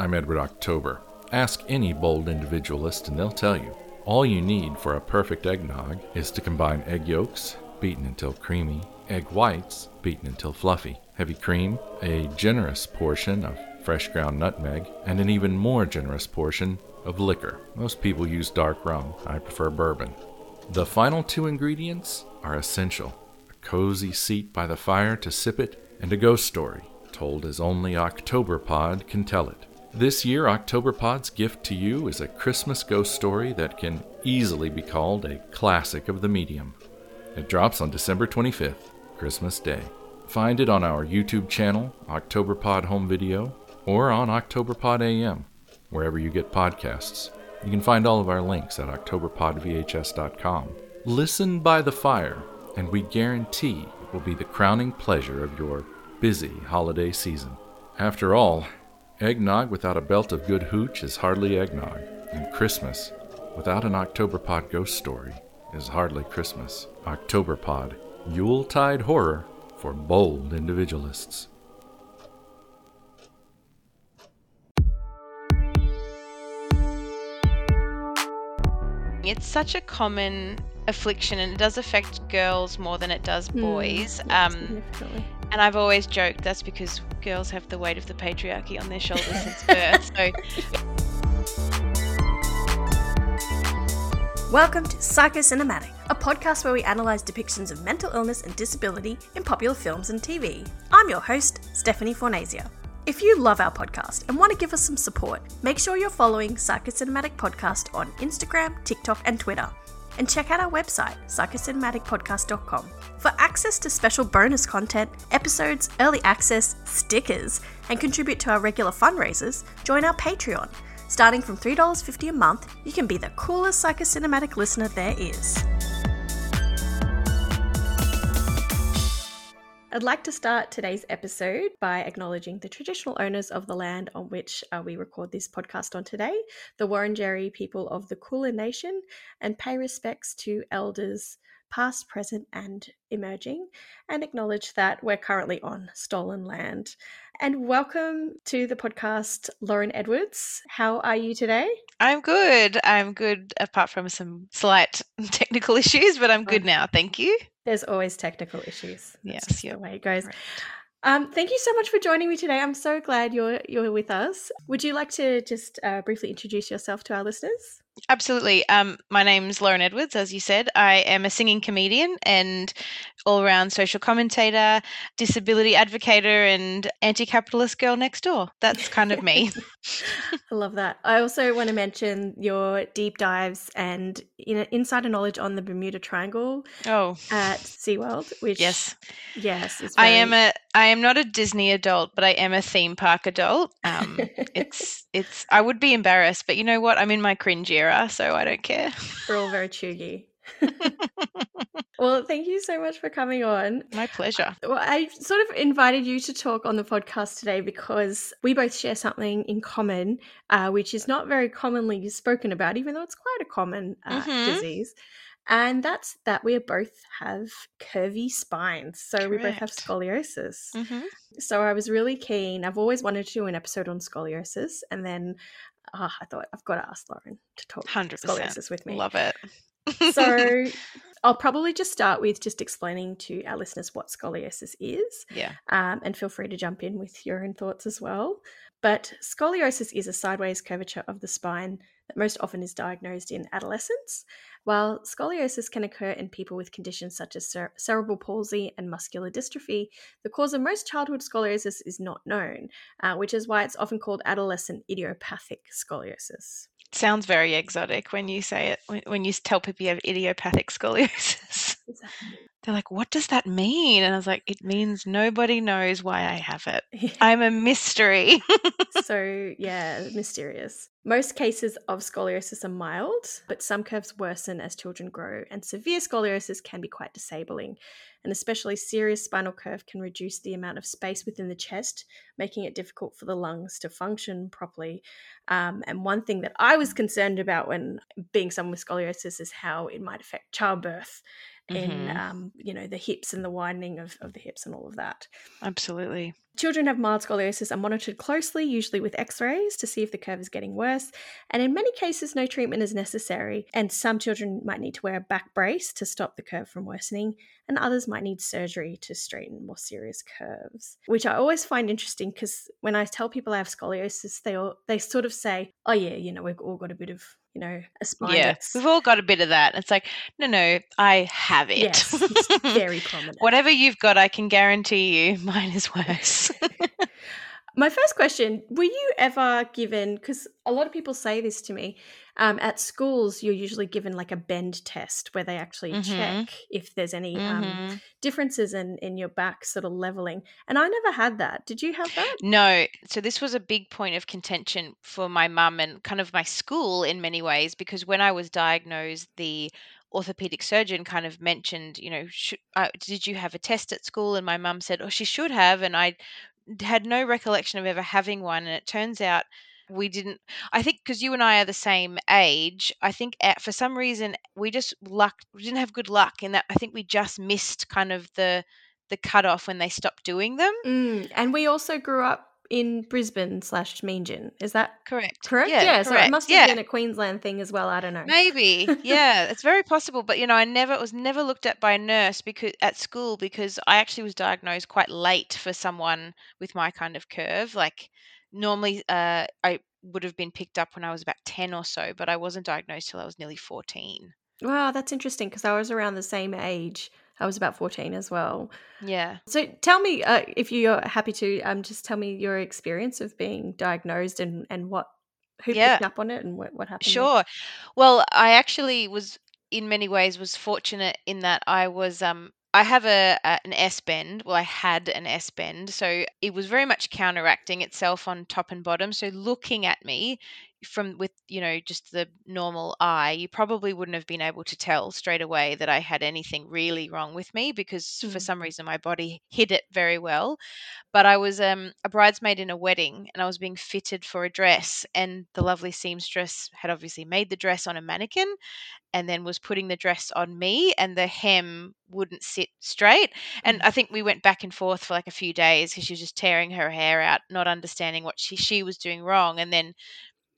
I'm Edward October. Ask any bold individualist and they'll tell you. All you need for a perfect eggnog is to combine egg yolks, beaten until creamy, egg whites, beaten until fluffy, heavy cream, a generous portion of fresh ground nutmeg, and an even more generous portion of liquor. Most people use dark rum. I prefer bourbon. The final two ingredients are essential a cozy seat by the fire to sip it, and a ghost story told as only October Pod can tell it. This year, Octoberpod's gift to you is a Christmas ghost story that can easily be called a classic of the medium. It drops on December 25th, Christmas Day. Find it on our YouTube channel, Octoberpod Home Video, or on Octoberpod AM, wherever you get podcasts. You can find all of our links at octoberpodvhs.com. Listen by the fire, and we guarantee it will be the crowning pleasure of your busy holiday season. After all, eggnog without a belt of good hooch is hardly eggnog, and Christmas without an Octoberpod ghost story is hardly Christmas. Octoberpod, Yuletide horror for bold individualists. It's such a common affliction and it does affect girls more than it does boys. um, and I've always joked that's because girls have the weight of the patriarchy on their shoulders since birth. So Welcome to Psychocinematic, a podcast where we analyse depictions of mental illness and disability in popular films and TV. I'm your host, Stephanie Fornasia. If you love our podcast and want to give us some support, make sure you're following Psychocinematic Podcast on Instagram, TikTok, and Twitter. And check out our website, psychocinematicpodcast.com, for access to special bonus content, episodes, early access, stickers, and contribute to our regular fundraisers, join our Patreon. Starting from $3.50 a month, you can be the coolest psychocinematic listener there is. I'd like to start today's episode by acknowledging the traditional owners of the land on which uh, we record this podcast on today, the Wurundjeri people of the Kulin Nation, and pay respects to elders past, present, and emerging, and acknowledge that we're currently on stolen land. And welcome to the podcast, Lauren Edwards. How are you today? I'm good. I'm good apart from some slight technical issues, but I'm good now. Thank you. There's always technical issues. That's Yes, yeah, the way it goes. right. Um, thank you so much for joining me today. I'm so glad you're you're with us. Would you like to just uh, briefly introduce yourself to our listeners? Absolutely. Um, my name's Lauren Edwards, as you said. I am a singing comedian and all around social commentator, disability advocate, and anti capitalist girl next door. That's kind of me. I love that. I also want to mention your deep dives and you know, insider knowledge on the Bermuda Triangle oh, at SeaWorld, which yes. yes, is I am a I am not a Disney adult, but I am a theme park adult. Um, it's it's I would be embarrassed, but you know what? I'm in my cringe era, so I don't care. we're all very chuggy. well, thank you so much for coming on. My pleasure. Well, I sort of invited you to talk on the podcast today because we both share something in common, uh, which is not very commonly spoken about, even though it's quite a common uh, Mhm. disease. And that's that we both have curvy spines. So we both have Correct. scoliosis. hmm So I was really keen. I've always wanted to do an episode on scoliosis. And then uh, I thought, I've got to ask Lauren to talk 100%. scoliosis with me Love it. so I'll probably just start with just explaining to our listeners what scoliosis is, yeah. um, and feel free to jump in with your own thoughts as well. But scoliosis is a sideways curvature of the spine that most often is diagnosed in adolescence, while scoliosis can occur in people with conditions such as cer- cerebral palsy and muscular dystrophy. The cause of most childhood scoliosis is not known, uh, which is why it's often called adolescent idiopathic scoliosis. Sounds very exotic when you say it. When, when you tell people you have idiopathic scoliosis, they're like, "What does that mean?" And I was like, "It means nobody knows why I have it. I'm a mystery." so yeah, mysterious. Most cases of scoliosis are mild, but some curves worsen as children grow, and severe scoliosis can be quite disabling. An especially serious spinal curve can reduce the amount of space within the chest, making it difficult for the lungs to function properly. Um, and one thing that I was concerned about when being someone with scoliosis is how it might affect childbirth in Mhm. um, you know the hips and the widening of, of the hips and all of that Absolutely. Children have mild scoliosis are monitored closely, usually with x rays, to see if the curve is getting worse. And in many cases, no treatment is necessary. And some children might need to wear a back brace to stop the curve from worsening, and others might need surgery to straighten more serious curves. Which I always find interesting because when I tell people I have scoliosis, they all, they sort of say, "Oh yeah, you know, we've all got a bit of you know, a spine. Yeah, we've all got a bit of that. It's like, no, no, I have it. Yes, very prominent. Whatever you've got, I can guarantee you mine is worse. My first question Were you ever given, because a lot of people say this to me, um, at schools, you're usually given like a bend test where they actually mm-hmm. check if there's any um, mm-hmm. um, differences in, in your back sort of leveling. And I never had that. Did you have that? No. So this was a big point of contention for my mum and kind of my school in many ways because when I was diagnosed, the orthopedic surgeon kind of mentioned, you know, should, uh, did you have a test at school? And my mum said, oh, she should have. And I had no recollection of ever having one. And it turns out we didn't, I think because you and I are the same age, I think at, for some reason we just luck, we didn't have good luck in that I think we just missed kind of the, the cutoff when they stopped doing them. Mm, and we also grew up in Brisbane slash Meanjin. Is that correct? Correct. Yeah. yeah so it must have yeah. been a Queensland thing as well. I don't know. Maybe. Yeah, it's very possible. But you know, I never it was never looked at by a nurse because at school because I actually was diagnosed quite late for someone with my kind of curve. Like normally, uh, I would have been picked up when I was about ten or so, but I wasn't diagnosed till I was nearly fourteen. Wow, that's interesting because I was around the same age. I was about 14 as well. Yeah. So tell me, uh, if you're happy to, um, just tell me your experience of being diagnosed and, and what, who yeah. picked up on it and what, what happened. Sure. There. Well, I actually was, in many ways, was fortunate in that I was, um, I have a, a, an S bend. Well, I had an S bend, so it was very much counteracting itself on top and bottom. So looking at me, from with you know just the normal eye you probably wouldn't have been able to tell straight away that i had anything really wrong with me because mm. for some reason my body hid it very well but i was um, a bridesmaid in a wedding and i was being fitted for a dress and the lovely seamstress had obviously made the dress on a mannequin and then was putting the dress on me and the hem wouldn't sit straight and mm. i think we went back and forth for like a few days because she was just tearing her hair out not understanding what she, she was doing wrong and then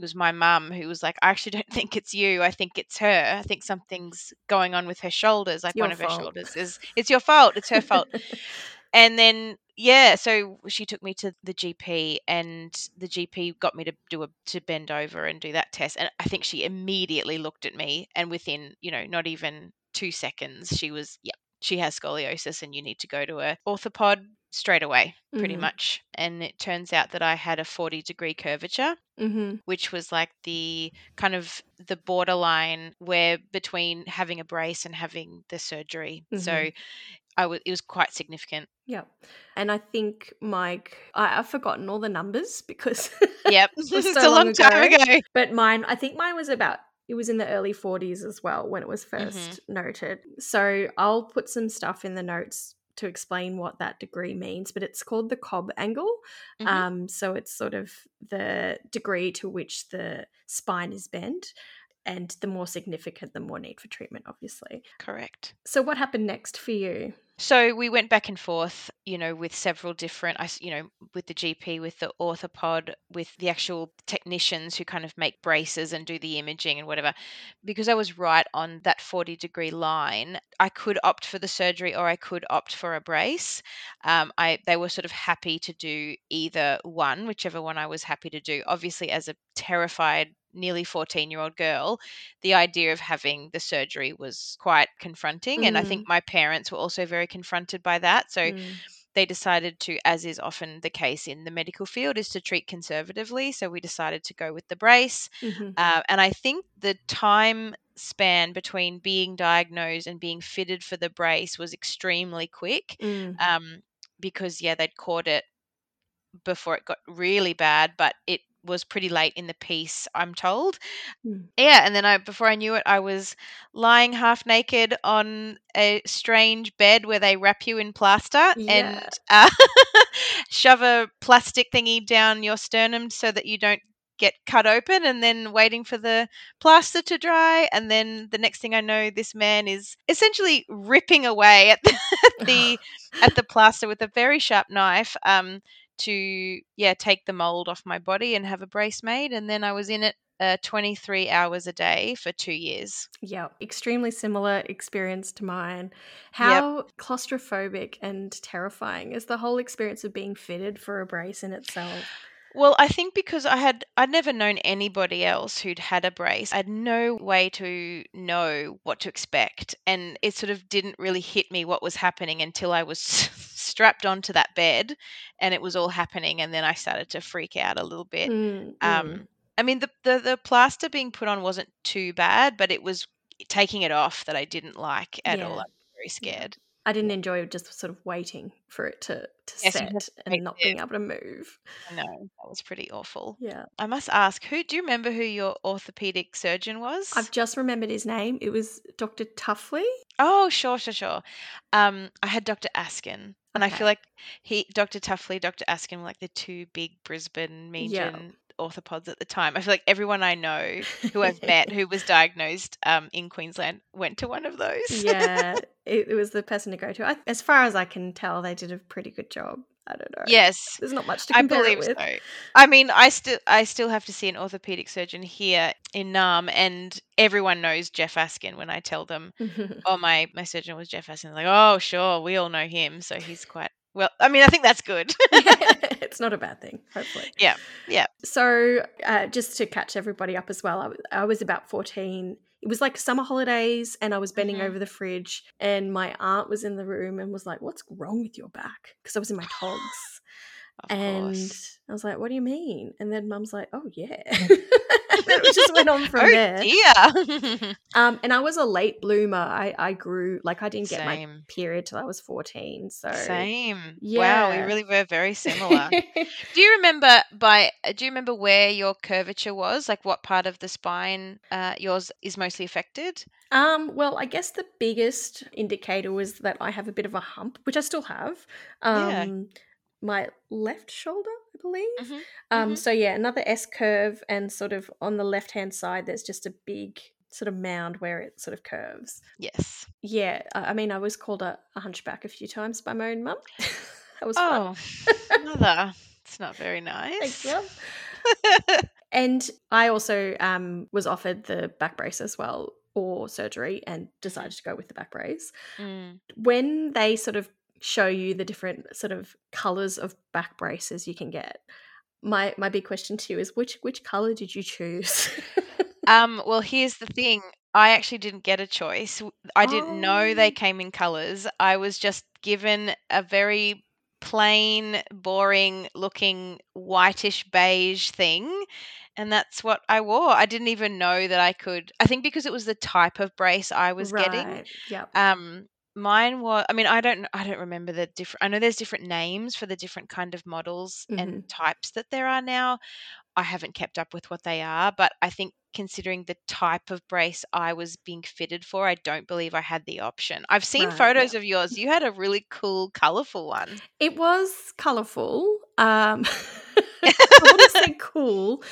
was my mum who was like, I actually don't think it's you. I think it's her. I think something's going on with her shoulders. Like your one fault. of her shoulders is it's your fault. It's her fault. and then yeah, so she took me to the GP and the GP got me to do a to bend over and do that test. And I think she immediately looked at me and within, you know, not even two seconds, she was, yeah, she has scoliosis and you need to go to a orthopod straight away pretty mm-hmm. much and it turns out that i had a 40 degree curvature mm-hmm. which was like the kind of the borderline where between having a brace and having the surgery mm-hmm. so I was, it was quite significant. Yeah. And I think Mike, I, have forgotten all the numbers because yep, it was so it's a long, long time ago. ago. But mine, I think mine was about it was in the early 40s as well when it was 1st mm-hmm. noted. So I'll put some stuff in the notes to explain what that degree means, but it's called the Cobb angle. Mm-hmm. Um, so it's sort of the degree to which the spine is bent. And the more significant, the more need for treatment, obviously. Correct. So, what happened next for you? So we went back and forth, you know, with several different, I, you know, with the GP, with the orthopod, with the actual technicians who kind of make braces and do the imaging and whatever. Because I was right on that 40 degree line, I could opt for the surgery or I could opt for a brace. Um, I they were sort of happy to do either one, whichever one I was happy to do. Obviously, as a terrified nearly 14 year old girl, the idea of having the surgery was quite confronting. Mm. And I think mm. my parents were also very confronted by that. So mm. they decided to, as is often the case in the medical field, is to treat conservatively. So we decided to go with the brace. Mm-hmm. Uh, and I think the time span between being diagnosed and being fitted for the brace was extremely quick. Mm. Um, because, yeah, they'd caught it before it got really bad, but it was pretty late in the piece, I'm told. Mm. Yeah, and then I before I knew it, I was lying half naked on a strange bed where they wrap you in plaster yeah. and uh, shove a plastic thingy down your sternum so that you don't get cut open and then waiting for the plaster to dry and then the next thing i know this man is essentially ripping away at the at the, at the plaster with a very sharp knife um, to yeah take the mold off my body and have a brace made, and then I was in it uh, 23 hours a day for two years. Yeah, extremely similar experience to mine. How yep. claustrophobic and terrifying is the whole experience of being fitted for a brace in itself? Well, I think because I had I'd never known anybody else who'd had a brace. I had no way to know what to expect, and it sort of didn't really hit me what was happening until I was strapped onto that bed, and it was all happening, and then I started to freak out a little bit. Mm, um, mm. I mean, the, the the plaster being put on wasn't too bad, but it was taking it off that I didn't like at yeah. all. I was very scared. I didn't enjoy just sort of waiting for it to, to yes, set and not being able to move. No, that was pretty awful. Yeah. I must ask, who do you remember who your orthopedic surgeon was? I've just remembered his name. It was Dr. Tuffley. Oh, sure, sure, sure. Um, I had Dr. Askin. And okay. I feel like he, Dr. Tuffley, Dr. Askin were like the two big Brisbane yeah orthopods at the time. I feel like everyone I know who I've met who was diagnosed um, in Queensland went to one of those. yeah, it, it, was the person to go to. I, as far as I can tell, they did a pretty good job. I don't know. Yes, there's not much to compare I believe it with. So. I mean, I still I still have to see an orthopedic surgeon here in Naarm, and everyone knows Jeff Askin when I tell them, "Oh, my my surgeon was Jeff Askin." They're like, "Oh, sure, we all know him." So he's quite well, I mean, I think that's good. it's not a bad thing, hopefully. Yeah, yeah. So, uh, just to catch everybody up as well, I, I, was about 14. It was like summer holidays, and I was bending mm-hmm. over the fridge, and my aunt was in the room and was like, What's wrong with your back? Because I was in my togs. And course. I was like, What do you mean? And then mum's like, Oh, yeah. it just went on from oh, there. Yeah. um, and I was a late bloomer. I, I grew like I didn't get Same. my period till I was fourteen. So Same. Yeah. Wow, we really were very similar. do you remember by do you remember where your curvature was? Like what part of the spine uh, yours is mostly affected? Um, well, I guess the biggest indicator was that I have a bit of a hump, which I still have. Um, yeah my left shoulder, I believe. Mm-hmm. Um, mm-hmm. So yeah, another S curve, and sort of on the left hand side, there's just a big sort of mound where it sort of curves. Yes. Yeah, I mean, I was called a, a hunchback a few times by my own mum. that was oh, mother. It's not very nice. Thanks, and I also um, was offered the back brace as well or surgery and decided to go with the back brace. Mm. When they sort of show you the different sort of colors of back braces you can get. My my big question to you is which which color did you choose? um well here's the thing. I actually didn't get a choice. I didn't oh. know they oh. came in colors. I was just given a very plain, boring looking whitish beige thing. And that's what I wore. I didn't even know that I could. I think because it was the type of brace I was right. getting. Yeah. Um, Mine was I mean, I don't I don't remember the different I know there's different names for the different kind of models Mhm. and types that there are now. I haven't kept up with what they are, but I think considering the type of brace I was being fitted for, I don't believe I had the option. I've seen Right, yeah. photos of yours. You had a really cool, colorful one. It was colorful. Um, I wouldn't say cool.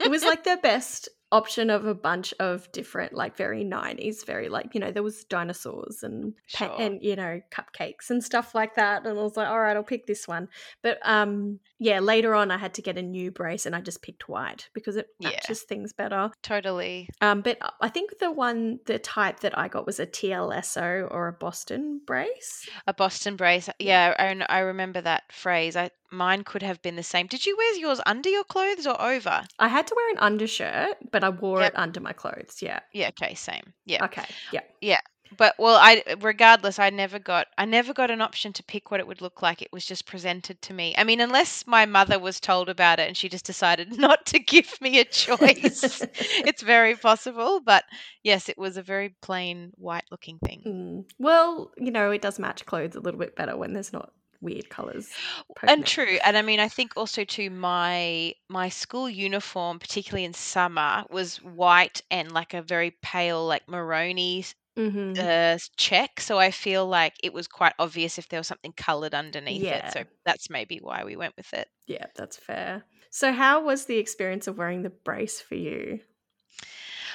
It was like their best option of a bunch of different like very 90s very like you know there was dinosaurs and sure. and you know cupcakes and stuff like that and i was like all right i'll pick this one but um yeah later on i had to get a new brace and i just picked white because it matches yeah. things better totally um but i think the one the type that i got was a tlso or a boston brace a boston brace yeah i, I remember that phrase i mine could have been the same. Did you wear yours under your clothes or over? I had to wear an undershirt, but I wore yep. it under my clothes. Yeah. Yeah. Okay. Same. Yeah. Okay. Yeah. Yeah. But well, I regardless, I never got I never got an option to pick what it would look like. It was just presented to me. I mean, unless my mother was told about it and she just decided not to give me a choice, it's very possible. But yes, it was a very plain white looking thing. Mm. Well, you know, it does match clothes a little bit better when there's not weird colors and true and i mean i think also to my my school uniform particularly in summer was white and like a very pale like maroni mm-hmm. uh, check so i feel like it was quite obvious if there was something colored underneath yeah. it so that's maybe why we went with it yeah that's fair so how was the experience of wearing the brace for you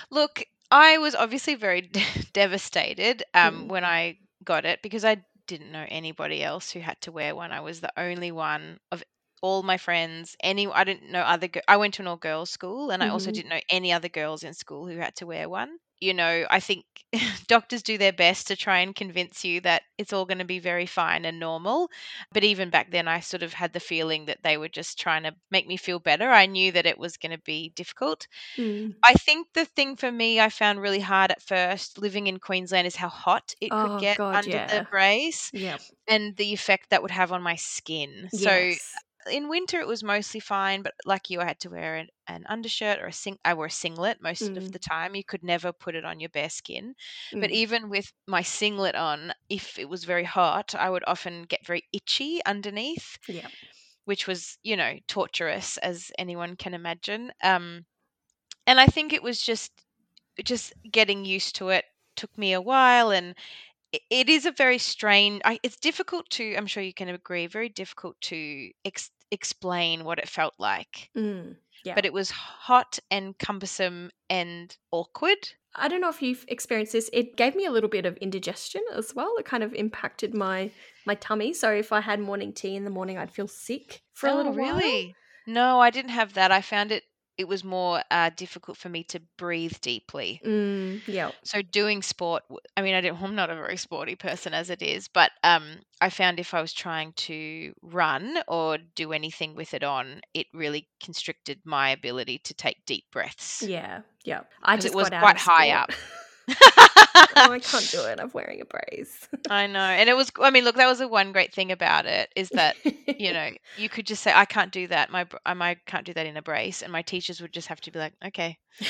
look I was obviously very devastated um, mm. when I got it because I didn't know anybody else who had to wear one. I was the only one of all my friends. Any, I didn't know other. I went to an all girls school, and I also Mhm. didn't know any other girls in school who had to wear one. You know, I think doctors do their best to try and convince you that it's all going to be very fine and normal. But even back then, I sort of had the feeling that they were just trying to make me feel better. I knew that it was going to be difficult. Mm. I think the thing for me I found really hard at first living in Queensland is how hot it Oh, could get God, under yeah. the brace Yep. and the effect that would have on my skin. So yes. In winter it was mostly fine, but like you, I had to wear an, an undershirt or a sing. I wore a singlet most Mm. of the time. You could never put it on your bare skin. But Mm. even with my singlet on, if it was very hot, I would often get very itchy underneath yeah. which was you know torturous as anyone can imagine um and i think it was just just getting used to it took me a while and it is a very strange I, it's difficult to i'm sure you can agree very difficult to ex- explain what it felt like Mm. Yeah. but it was hot and cumbersome and awkward I don't know if you've experienced this. It gave me a little bit of indigestion as well. It kind of impacted my my tummy. So if I had morning tea in the morning, I'd feel sick for a oh little while. really no i didn't have that i found it it was more uh, difficult for me to breathe deeply Mm, yeah. So doing sport, I mean, I I'm not a very sporty person as it is, but um, I found if I was trying to run or do anything with it on, it really constricted my ability to take deep breaths. Yeah. Yeah. I 'Cause it just was quite high sport. up. oh, I can't do it. I'm wearing a brace. I know, and it was. I mean, look, that was the one great thing about it is that you know you could just say, "I can't do that. My I can't do that in a brace," and my teachers would just have to be like, "Okay."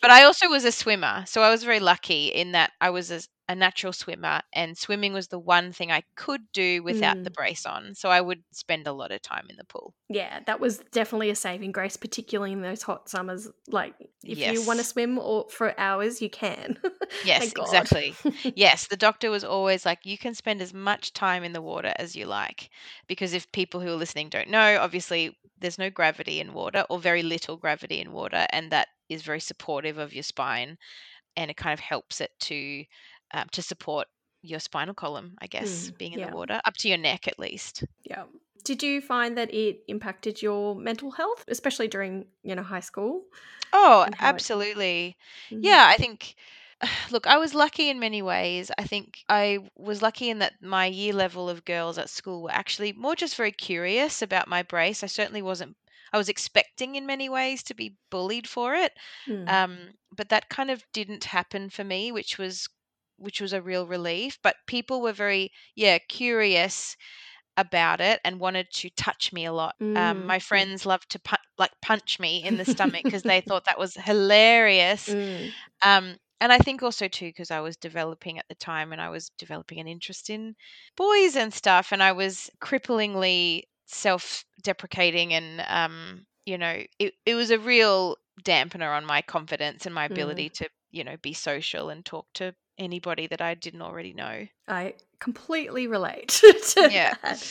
But I also was a swimmer, so I was very lucky in that I was a, a natural swimmer, and swimming was the one thing I could do without the Mm. brace on. So I would spend a lot of time in the pool. yeah, that was definitely a saving grace, particularly in those hot summers. Like, if you want to swim or for hours, you can. Yes, God. exactly. Yes, the doctor was always like, you can spend as much time in the water as you like. Because if people who are listening don't know, obviously there's no gravity in water or very little gravity in water, and that is very supportive of your spine, and it kind of helps it to um, to support your spinal column, I guess, Mm, being in yeah. the water up to your neck at least. yeah. Did you find that it impacted your mental health, especially during, you know, high school? Oh, how it- absolutely. Mhm. Yeah, I think. Look, I was lucky in many ways. I think I was lucky in that my year level of girls at school were actually more just very curious about my brace. I certainly wasn't, I was expecting in many ways to be bullied for it. Mm. Um, but that kind of didn't happen for me, which was which was a real relief. But people were very, yeah, curious about it and wanted to touch me a lot. Um, Mm, my mm. friends loved to pu- like punch me in the stomach because they thought that was hilarious. Mm. Um, and I think also too because I was developing at the time and I was developing an interest in boys and stuff, and I was cripplingly self-deprecating and um, you know, it it was a real dampener on my confidence and my Mm. ability to you know be social and talk to anybody that I didn't already know. I completely relate to Yeah. that.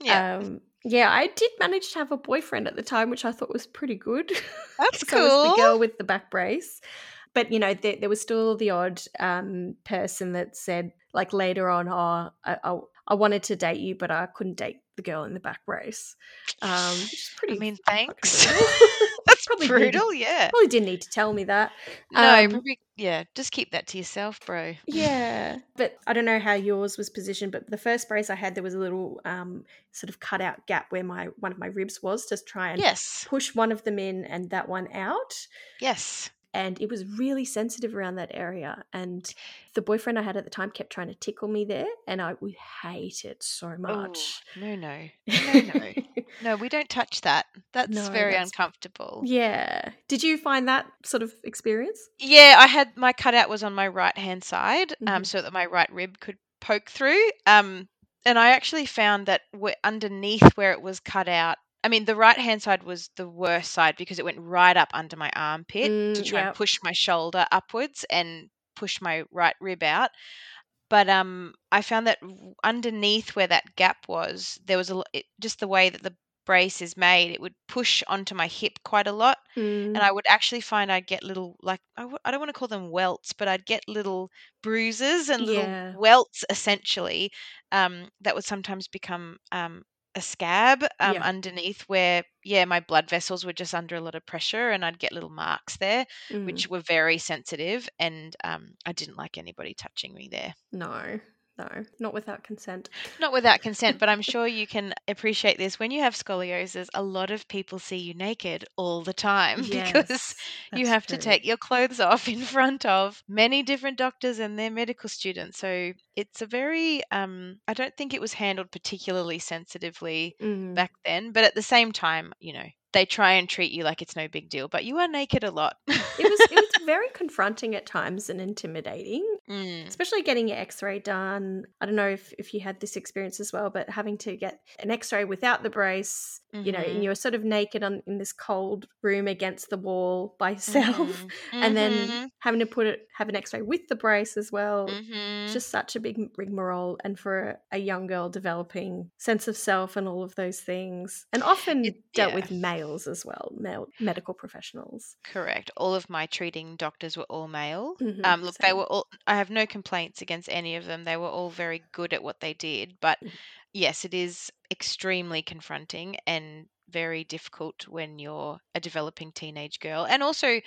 Yeah, Um, yeah, I did manage to have a boyfriend at the time, which I thought was pretty good. that's 'Cause I was the girl with the back brace. But, you know, there, there was still the odd um, person that said, like later on, oh, I, I, I wanted to date you, but I couldn't date the girl in the back brace. Um, which is pretty I mean, thanks. that's Probably needed- brutal. Yeah. Probably didn't need to tell me that. No, Um, probably. Yeah, just keep that to yourself, bro. Yeah, but I don't know how yours was positioned. But the first brace I had, there was a little um, sort of cutout gap where my one of my ribs was to try and Yes. push one of them in and that one out. Yes. And it was really sensitive around that area. And the boyfriend I had at the time kept trying to tickle me there, and I would hate it so much. Oh, no, no. No, no. No, we don't touch that. That's No, very that's- uncomfortable. yeah. Did you find that sort of experience? Yeah, I had my cutout was on my right hand side, um, Mhm. so that my right rib could poke through. Um, and I actually found that underneath where it was cut out, I mean, the right hand side was the worst side because it went right up under my armpit to Mm, try yep. and push my shoulder upwards and push my right rib out. But um, I found that underneath where that gap was, there was a it, just the way that the brace is made, it would push onto my hip quite a lot. Mm. And I would actually find I'd get little, like, I w- I don't want to call them welts, but I'd get little bruises and little Yeah. welts essentially um, that would sometimes become um, a scab um, Yeah. underneath where, yeah, my blood vessels were just under a lot of pressure and I'd get little marks there, Mm. which were very sensitive. And um, I didn't like anybody touching me there. no, no, not without consent. Not without consent, but I'm sure you can appreciate this. When you have scoliosis, a lot of people see you naked all the time because you have to take your clothes off in front of many different doctors and their medical students. So it's a very, um, I don't think it was handled particularly sensitively Mm. back then, but at the same time, you know, they try and treat you like it's no big deal, but you are naked a lot. It was it was very confronting at times and intimidating. Mm, especially getting your x-ray done i don't know if, if you had this experience as well but having to get an x-ray without the brace you know and you're sort of naked on in this cold room against the wall by yourself mhm, and then mhm, having to put it have an x-ray with the brace as well mhm. just such a big rigmarole and for a young girl developing sense of self and all of those things and often It- dealt yeah. with males as well male medical professionals Correct. All of my treating doctors were all male. Mhm, Um, look, they were all. I have no complaints against any of them. They were all very good at what they did. But Mhm. yes, it is extremely confronting and very difficult when you're a developing teenage girl. And also,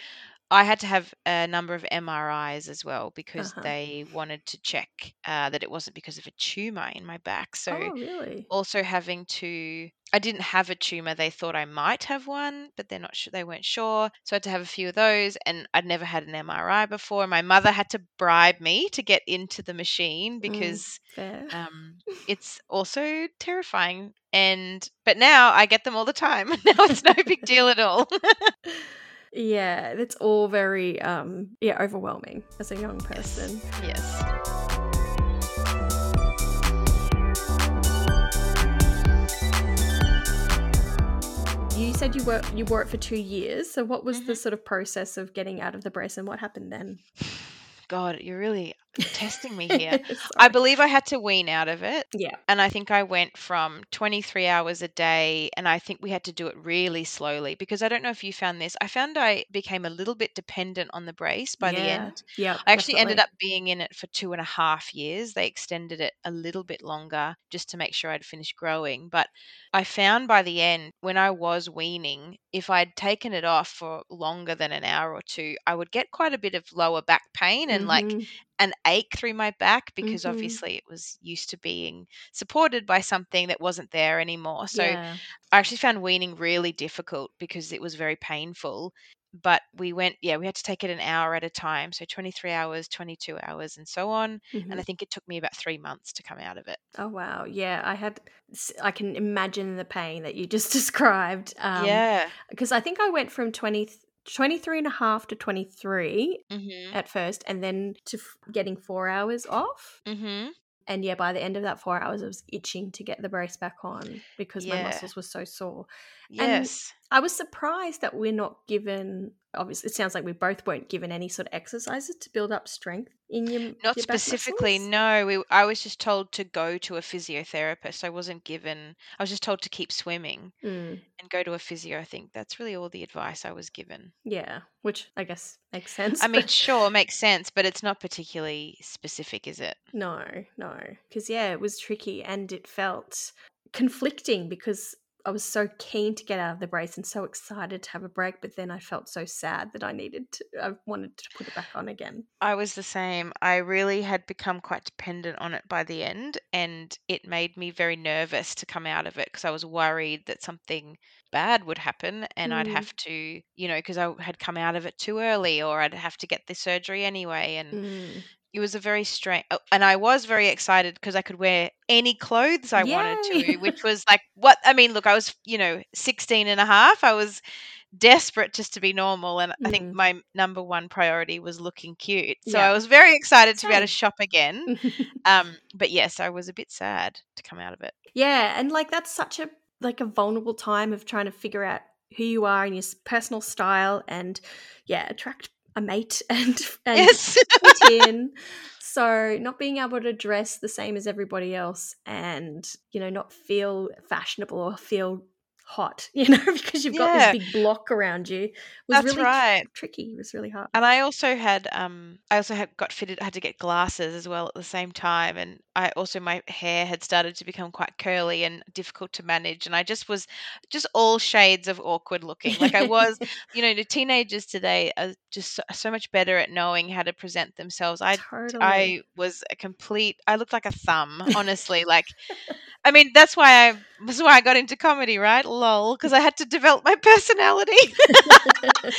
I had to have a number of MRIs as well because Uh-huh. they wanted to check uh, that it wasn't because of a tumor in my back. So oh really also having to I didn't have a tumor. They thought I might have one, but they're not sure. They weren't sure, so I had to have a few of those. And I'd never had an MRI before. My mother had to bribe me to get into the machine because fair um, it's also terrifying. And but now I get them all the time. now it's no big deal at all. Yeah, it's all very um yeah, overwhelming as a young person. yes. You said you were you wore it for 2 years. So what was the Mhm. sort of process of getting out of the brace and what happened then? God, you're really testing me here. I believe I had to wean out of it. yeah. And I think I went from 23 hours a day, and I think we had to do it really slowly because I don't know if you found this. I found I became a little bit dependent on the brace by the end. Yeah. I actually ended up being in it for two and a half years. They extended it a little bit longer just to make sure I'd finished growing. But I found by the end, when I was weaning, if I'd taken it off for longer than an hour or two, I would get quite a bit of lower back pain and like Mhm. An ache through my back because Mhm. obviously it was used to being supported by something that wasn't there anymore. So yeah. I actually found weaning really difficult because it was very painful. But we went, yeah, we had to take it an hour at a time. So 23 hours, 22 hours, and so on. Mhm. And I think it took me about three months to come out of it. Oh wow. Yeah, I had I can imagine the pain that you just described. Um yeah. because I think I went from 20 23 and a half to 23 Mm-hmm. at first and then to f- getting 4 hours off. Mm-hmm. And yeah, by the end of that 4 hours I was itching to get the brace back on because my muscles were so sore. Yes. I was surprised that we're not given. Obviously, it sounds like we both weren't given any sort of exercises to build up strength in your Not your specifically, no. We, I was just told to go to a physiotherapist. I wasn't given, I was just told to keep swimming Mm, and go to a physio. I think that's really all the advice I was given. yeah, which I guess makes sense. I mean, sure, makes sense, but it's not particularly specific, is it? no, no, because yeah, it was tricky and it felt conflicting because I was so keen to get out of the brace and so excited to have a break, but then I felt so sad that I needed to. I wanted to put it back on again. I was the same. I really had become quite dependent on it by the end, and it made me very nervous to come out of it because I was worried that something bad would happen and I'd Mm. have to, you know, because I had come out of it too early or I'd have to get the surgery anyway. And Mm. It was a very strange, and I was very excited because I could wear any clothes I wanted to, which was like, what? I mean, look, I was, you know, 16 and a half. I was desperate just to be normal and i think Mm. my number one priority was looking cute so Yeah. i was very excited to be able to shop again um but yes i was a bit sad to come out of it Yeah, and like that's such a like a vulnerable time of trying to figure out who you are and your personal style and yeah, attract a mate and and yes fit in. So not being able to dress the same as everybody else and you know not feel fashionable or feel hot, you know, because you've got Yeah. this big block around you. It was That's really right. tricky. It was really hard. And I also had um I also had got fitted I had to get glasses as well at the same time and I also my hair had started to become quite curly and difficult to manage and I just was just all shades of awkward looking. Like I was, you know, the teenagers today are just so, so much better at knowing how to present themselves. I totally. I was a complete I looked like a thumb, honestly. like I mean, that's why I that's why I got into comedy, right? Lol, because I had to develop my personality.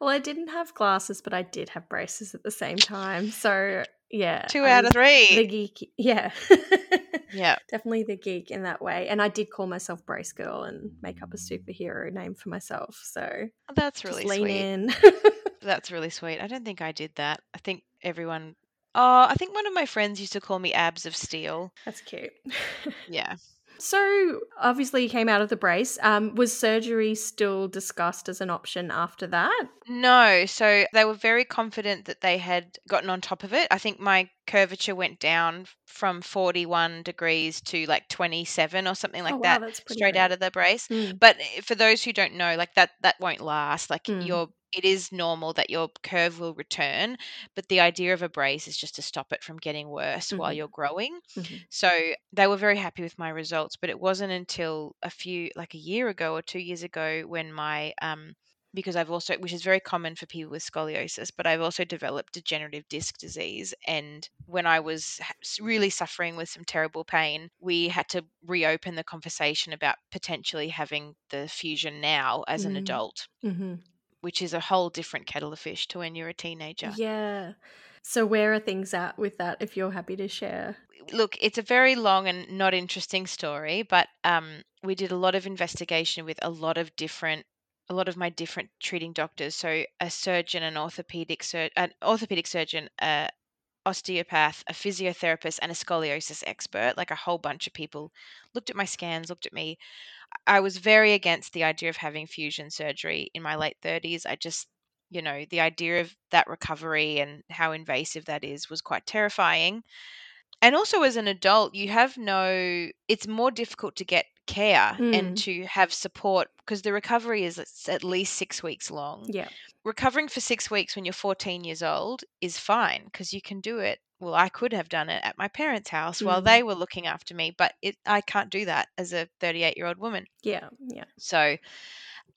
well, I didn't have glasses, but I did have braces at the same time. So yeah, Two out of three. The geek, yeah, Yeah. definitely the geek in that way. And I did call myself Brace Girl and make up a superhero name for myself. So oh, That's just really lean sweet. in. That's really sweet. I don't think I did that. I think everyone. Oh, I think one of my friends used to call me Abs of Steel. That's cute. Yeah. So obviously you came out of the brace. Um, was surgery still discussed as an option after that? No, so they were very confident that they had gotten on top of it. I think my curvature went down from 41 degrees to like 27 or something like oh wow, that straight great. out of the brace. Mm, But eh, for those who don't know, like that that won't last. Like Mm. your it is normal that your curve will return, but the idea of a brace is just to stop it from getting worse while Mhm. you're growing. mhm. So they were very happy with my results, but it wasn't until a few like a year ago or 2 years ago when my um because I've also which is very common for people with scoliosis, but I've also developed degenerative disc disease and when I was really suffering with some terrible pain, we had to reopen the conversation about potentially having the fusion now as an Mm. adult, Mhm. Which is a whole different kettle of fish to when you're a teenager. Yeah. So where are things at with that? If you're happy to share. look, it's a very long and not interesting story, but um, we did a lot of investigation with a lot of different, a lot of my different treating doctors. So a surgeon, an orthopedic sur- an orthopedic surgeon, a osteopath, a physiotherapist, and a scoliosis expert. Like a whole bunch of people looked at my scans, looked at me. I was very against the idea of having fusion surgery in my late thirties. I just you know, the idea of that recovery and how invasive that is was quite terrifying and also as an adult you have no it's more difficult to get care Mm. and to have support because the recovery is at least six weeks long Yeah. recovering for six weeks when you're 14 years old is fine because you can do it well i could have done it at my parents house while Mm. they were looking after me but it i can't do that as a 38 year old woman Yeah. Yeah. so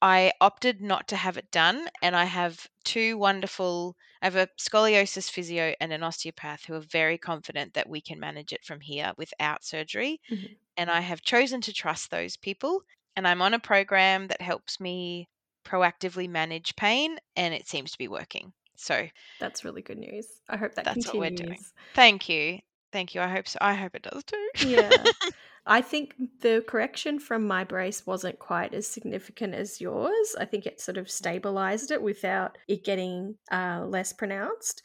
I opted not to have it done, and I have two wonderful. I have a scoliosis physio and an osteopath who are very confident that we can manage it from here without surgery. Mhm. And I have chosen to trust those people. And I'm on a program that helps me proactively manage pain, and it seems to be working. So That's really good news. I hope that That's what we're continues. doing. thank you, thank you. I hope so. I hope it does too. Yeah. I think the correction from my brace wasn't quite as significant as yours. I think it sort of stabilized it without it getting uh, less pronounced.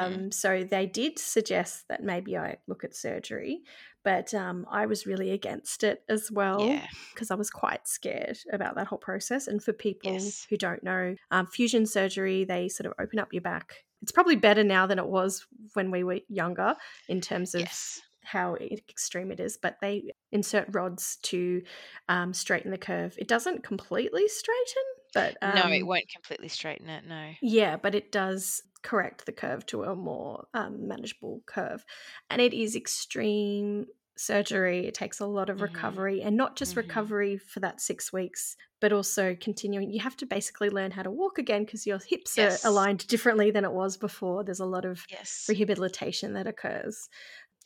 Mhm. Um, so they did suggest that maybe I look at surgery, but um, I was really against it as well yeah. because I was quite scared about that whole process. And for people Yes. who don't know, um, fusion surgery, they sort of open up your back. It's probably better now than it was when we were younger in terms of Yes. How extreme it is, but they insert rods to um, straighten the curve. It doesn't completely straighten, but um, no, it won't completely straighten it. No. yeah, but it does correct the curve to a more um, manageable curve. And it is extreme surgery. It takes a lot of Mhm. recovery and not just Mhm. recovery for that six weeks, but also continuing. You have to basically learn how to walk again because your hips Yes. are aligned differently than it was before. There's a lot of Yes. rehabilitation that occurs.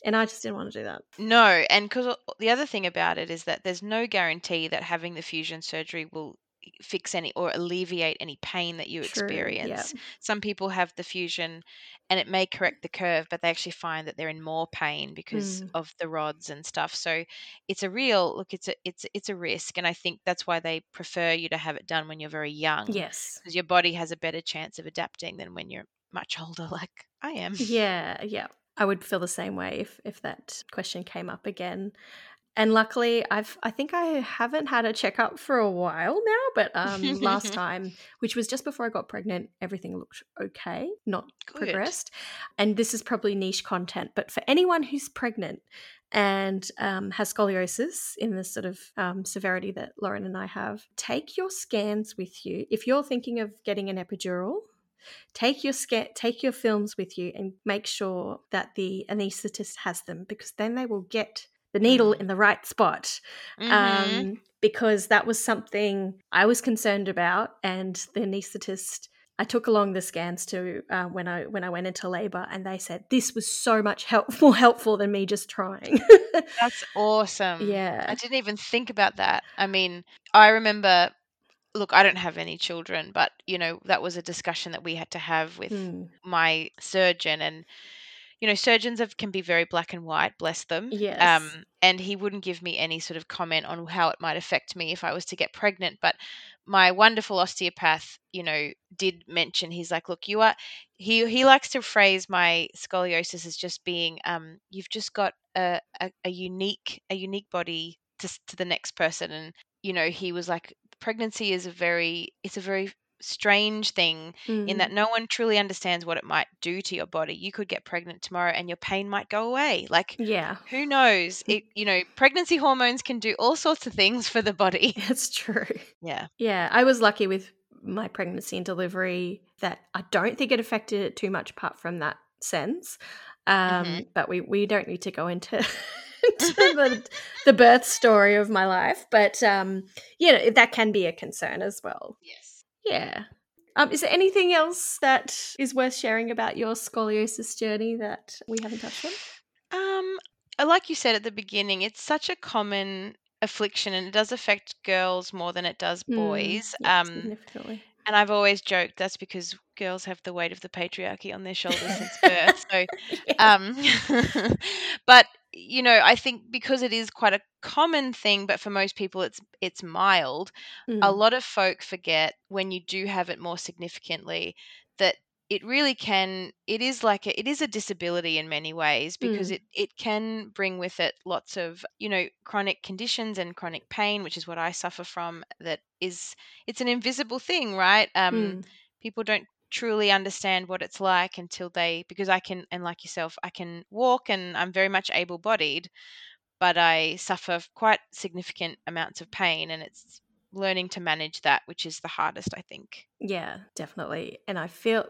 And I just didn't want to do that. No, and because the other thing about it is that there's no guarantee that having the fusion surgery will fix any or alleviate any pain that you True, yeah. experience. Some people have the fusion and it may correct the curve, but they actually find that they're in more pain because Mm. of the rods and stuff. So it's a real look, it's a it's it's a risk. And I think that's why they prefer you to have it done when you're very young. Yes. Because your body has a better chance of adapting than when you're much older, like I am. Yeah, yeah. I would feel the same way if if that question came up again. And luckily, I've I think I haven't had a checkup for a while now, but um, last time, which was just before I got pregnant, everything looked okay, not Good. progressed. And this is probably niche content, but for anyone who's pregnant and um, has scoliosis in the sort of um, severity that Lauren and I have, take your scans with you. If you're thinking of getting an epidural, take your scan, take your films with you, and make sure that the anaesthetist has them because then they will get the needle Mm. in the right spot. Mhm. Um, because that was something I was concerned about, and the anaesthetist. I took along the scans to uh, when I when I went into labour, and they said this was so much help more helpful than me just trying. That's awesome. yeah, I didn't even think about that. I mean, I remember look, I don't have any children, but you know, that was a discussion that we had to have with Mm, my surgeon and you know, surgeons have, can be very black and white, bless them. yes, Um, and he wouldn't give me any sort of comment on how it might affect me if I was to get pregnant. But my wonderful osteopath, you know, did mention he's like, look, you are. He he likes to phrase my scoliosis as just being, um, you've just got a, a, a unique a unique body to to the next person, and you know, he was like, pregnancy is a very it's a very strange thing in Mm, that no one truly understands what it might do to your body. You could get pregnant tomorrow and your pain might go away. Like yeah, who knows? It you know, pregnancy hormones can do all sorts of things for the body. That's true. Yeah. Yeah, I was lucky with my pregnancy and delivery that I don't think it affected it too much apart from that sense. Um, Mhm. But we, we don't need to go into the, the birth story of my life. But, um, you know, that can be a concern as well. Yes. Yeah. Um, is there anything else that is worth sharing about your scoliosis journey that we haven't touched on? Um uh, like you said at the beginning, it's such a common affliction and it does affect girls more than it does Mm, boys. Um significantly. and I've always joked that's because girls have the weight of the patriarchy on their shoulders since birth. So Um, but you know, I think because it is quite a common thing, but for most people it's it's mild. A Mm, lot of folk forget when you do have it more significantly that it really can. It is like a, it is a disability in many ways because Mm. it it can bring with it lots of you know chronic conditions and chronic pain, which is what I suffer from. That is, it's an invisible thing, right? Um, mm, people don't truly understand what it's like until they because I can and like yourself I can walk and I'm very much able bodied but I suffer quite significant amounts of pain and it's learning to manage that which is the hardest I think. Yeah, definitely. And I feel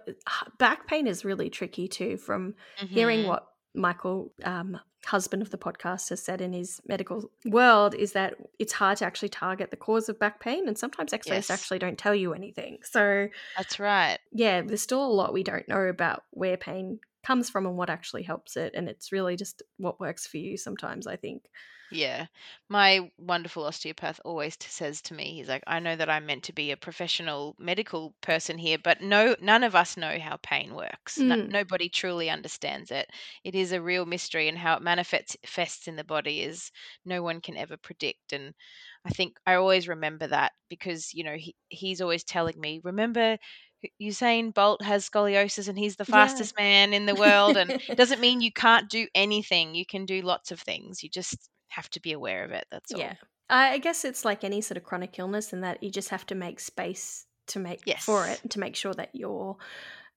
back pain is really tricky too from hearing Mhm. what Michael, um, husband of the podcast, has said in his medical world is that it's hard to actually target the cause of back pain, and sometimes x rays Yes. actually don't tell you anything. So, That's right. yeah, there's still a lot we don't know about where pain comes from and what actually helps it. And it's really just what works for you sometimes, I think. Yeah. My wonderful osteopath always t- says to me, he's like, I know that I'm meant to be a professional medical person here, but no, none of us know how pain works. No, Mm. nobody truly understands it. It is a real mystery, and how it manifests fests in the body is no one can ever predict. And I think I always remember that because, you know, he, he's always telling me, remember, Usain Bolt has scoliosis and he's the Yeah. fastest man in the world. And it doesn't mean you can't do anything. You can do lots of things. You just have to be aware of it. That's all. Yeah. I guess it's like any sort of chronic illness in that you just have to make space to make for it to make sure that you're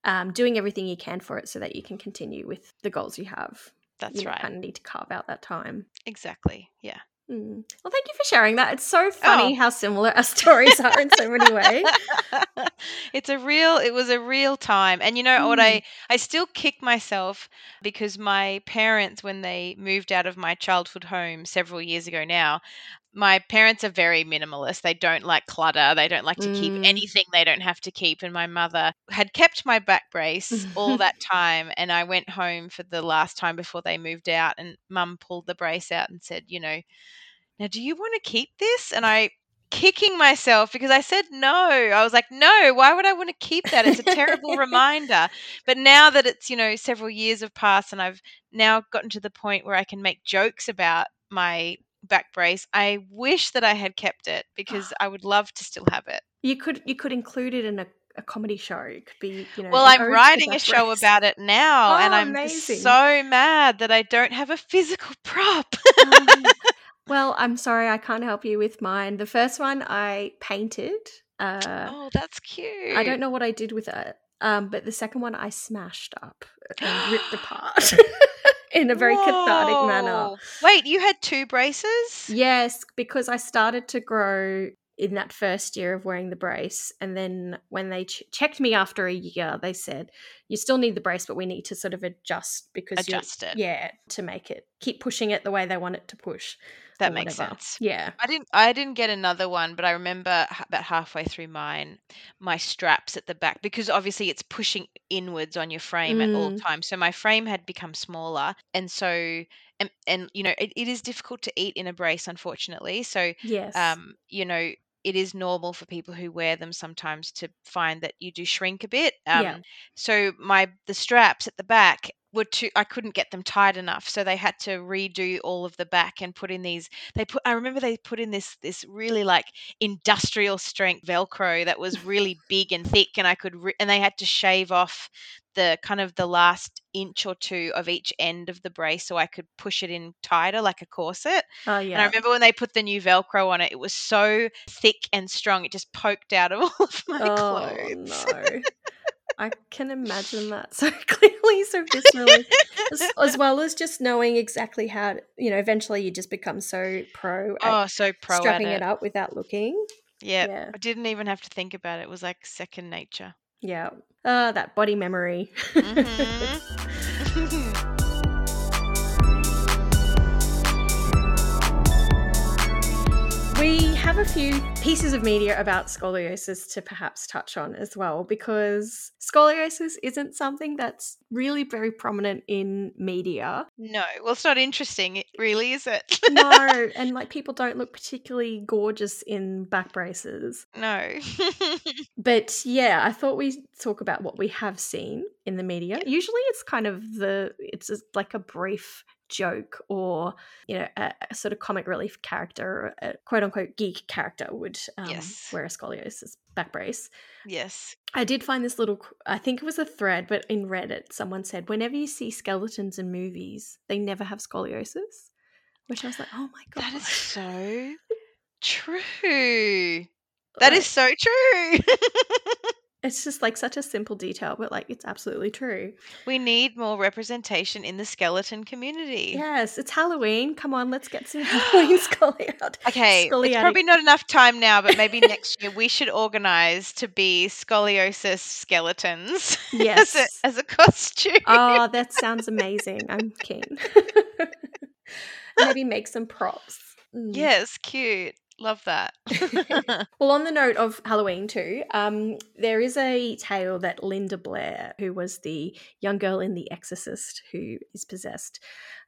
um, doing everything you can for it so that you can continue with the goals you have. That's you right. kind of need to carve out that time. Exactly. Yeah. Mm. Well, thank you for sharing that. It's so funny Oh. how similar our stories are in so many ways. it's a real it was a real time and you know what Mm. i i still kick myself because my parents when they moved out of my childhood home several years ago now my parents are very minimalist they don't like clutter they don't like to keep Mm. anything they don't have to keep and my mother had kept my back brace all that time and i went home for the last time before they moved out and mum pulled the brace out and said you know now do you want to keep this and i kicking myself because I said no. I was like, no, why would I want to keep that? It's a terrible reminder. But now that it's, you know, several years have passed and I've now gotten to the point where I can make jokes about my back brace, I wish that I had kept it because I would love to still have it. You could you could include it in a, a comedy show. It could be you know. Well, I'm writing a show brace. about it now and Oh, I'm amazing. so mad that I don't have a physical prop. Um, well, I'm sorry, I can't help you with mine. The first one I painted. Uh, oh, that's cute. I don't know what I did with it. Um, but the second one I smashed up and ripped apart. in a very cathartic manner. Wait, you had two braces? Yes, because I started to grow in that first year of wearing the brace. And then when they ch- checked me after a year, they said, you still need the brace, but we need to sort of adjust because Adjust it. Yeah, to make it keep pushing it the way they want it to push. That makes whatever. sense. Yeah. I didn't. I didn't get another one, but I remember about halfway through mine, my straps at the back because obviously it's pushing inwards on your frame at all Mm. times. So my frame had become smaller, and so and and you know it, it is difficult to eat in a brace, unfortunately. So Yes. um, you know it is normal for people who wear them sometimes to find that you do shrink a bit. Um, Yeah. So my the straps at the back were too. I couldn't get them tight enough, so they had to redo all of the back and put in these. They put. I remember they put in this this really like industrial strength Velcro that was really big and thick, and I could. Re- and they had to shave off the kind of the last inch or two of each end of the brace so I could push it in tighter like a corset. oh yeah. And I remember when they put the new Velcro on it, it was so thick and strong, it just poked out of all of my Oh clothes. no. I can imagine that so clearly, so viscerally, as, as well as just knowing exactly how. To, you know, eventually you just become so pro at Oh, so pro strapping at it it. up without looking. Yeah. Yeah. I didn't even have to think about it. It was like second nature. Yeah. Ah, that body memory. Mhm. have a few pieces of media about scoliosis to perhaps touch on as well, because scoliosis isn't something that's really very prominent in media. no, well, it's not interesting, really, is it? No, and like people don't look particularly gorgeous in back braces. no. But yeah, I thought we'd talk about what we have seen in the media. Usually it's kind of the, it's just like a brief joke or, you know, a, a sort of comic relief character, a quote unquote geek character would um, Yes. wear a scoliosis back brace. yes. I did find this little, I think it was a thread, but in Reddit, someone said, whenever you see skeletons in movies, they never have scoliosis. Which I was like, oh my god. That is so true. That is so true. It's just like such a simple detail, but like it's absolutely true. we need more representation in the skeleton community. Yes, it's Halloween. Come on, let's get some Halloween Scully out. Okay, it's probably not enough time now, but maybe next year we should organize to be scoliosis skeletons Yes. as, a, as a costume. oh, that sounds amazing. I'm keen. Maybe make some props. Mm. yes, cute. Love that. Well, on the note of Halloween too, um, there is a tale that Linda Blair, who was the young girl in The Exorcist who is possessed,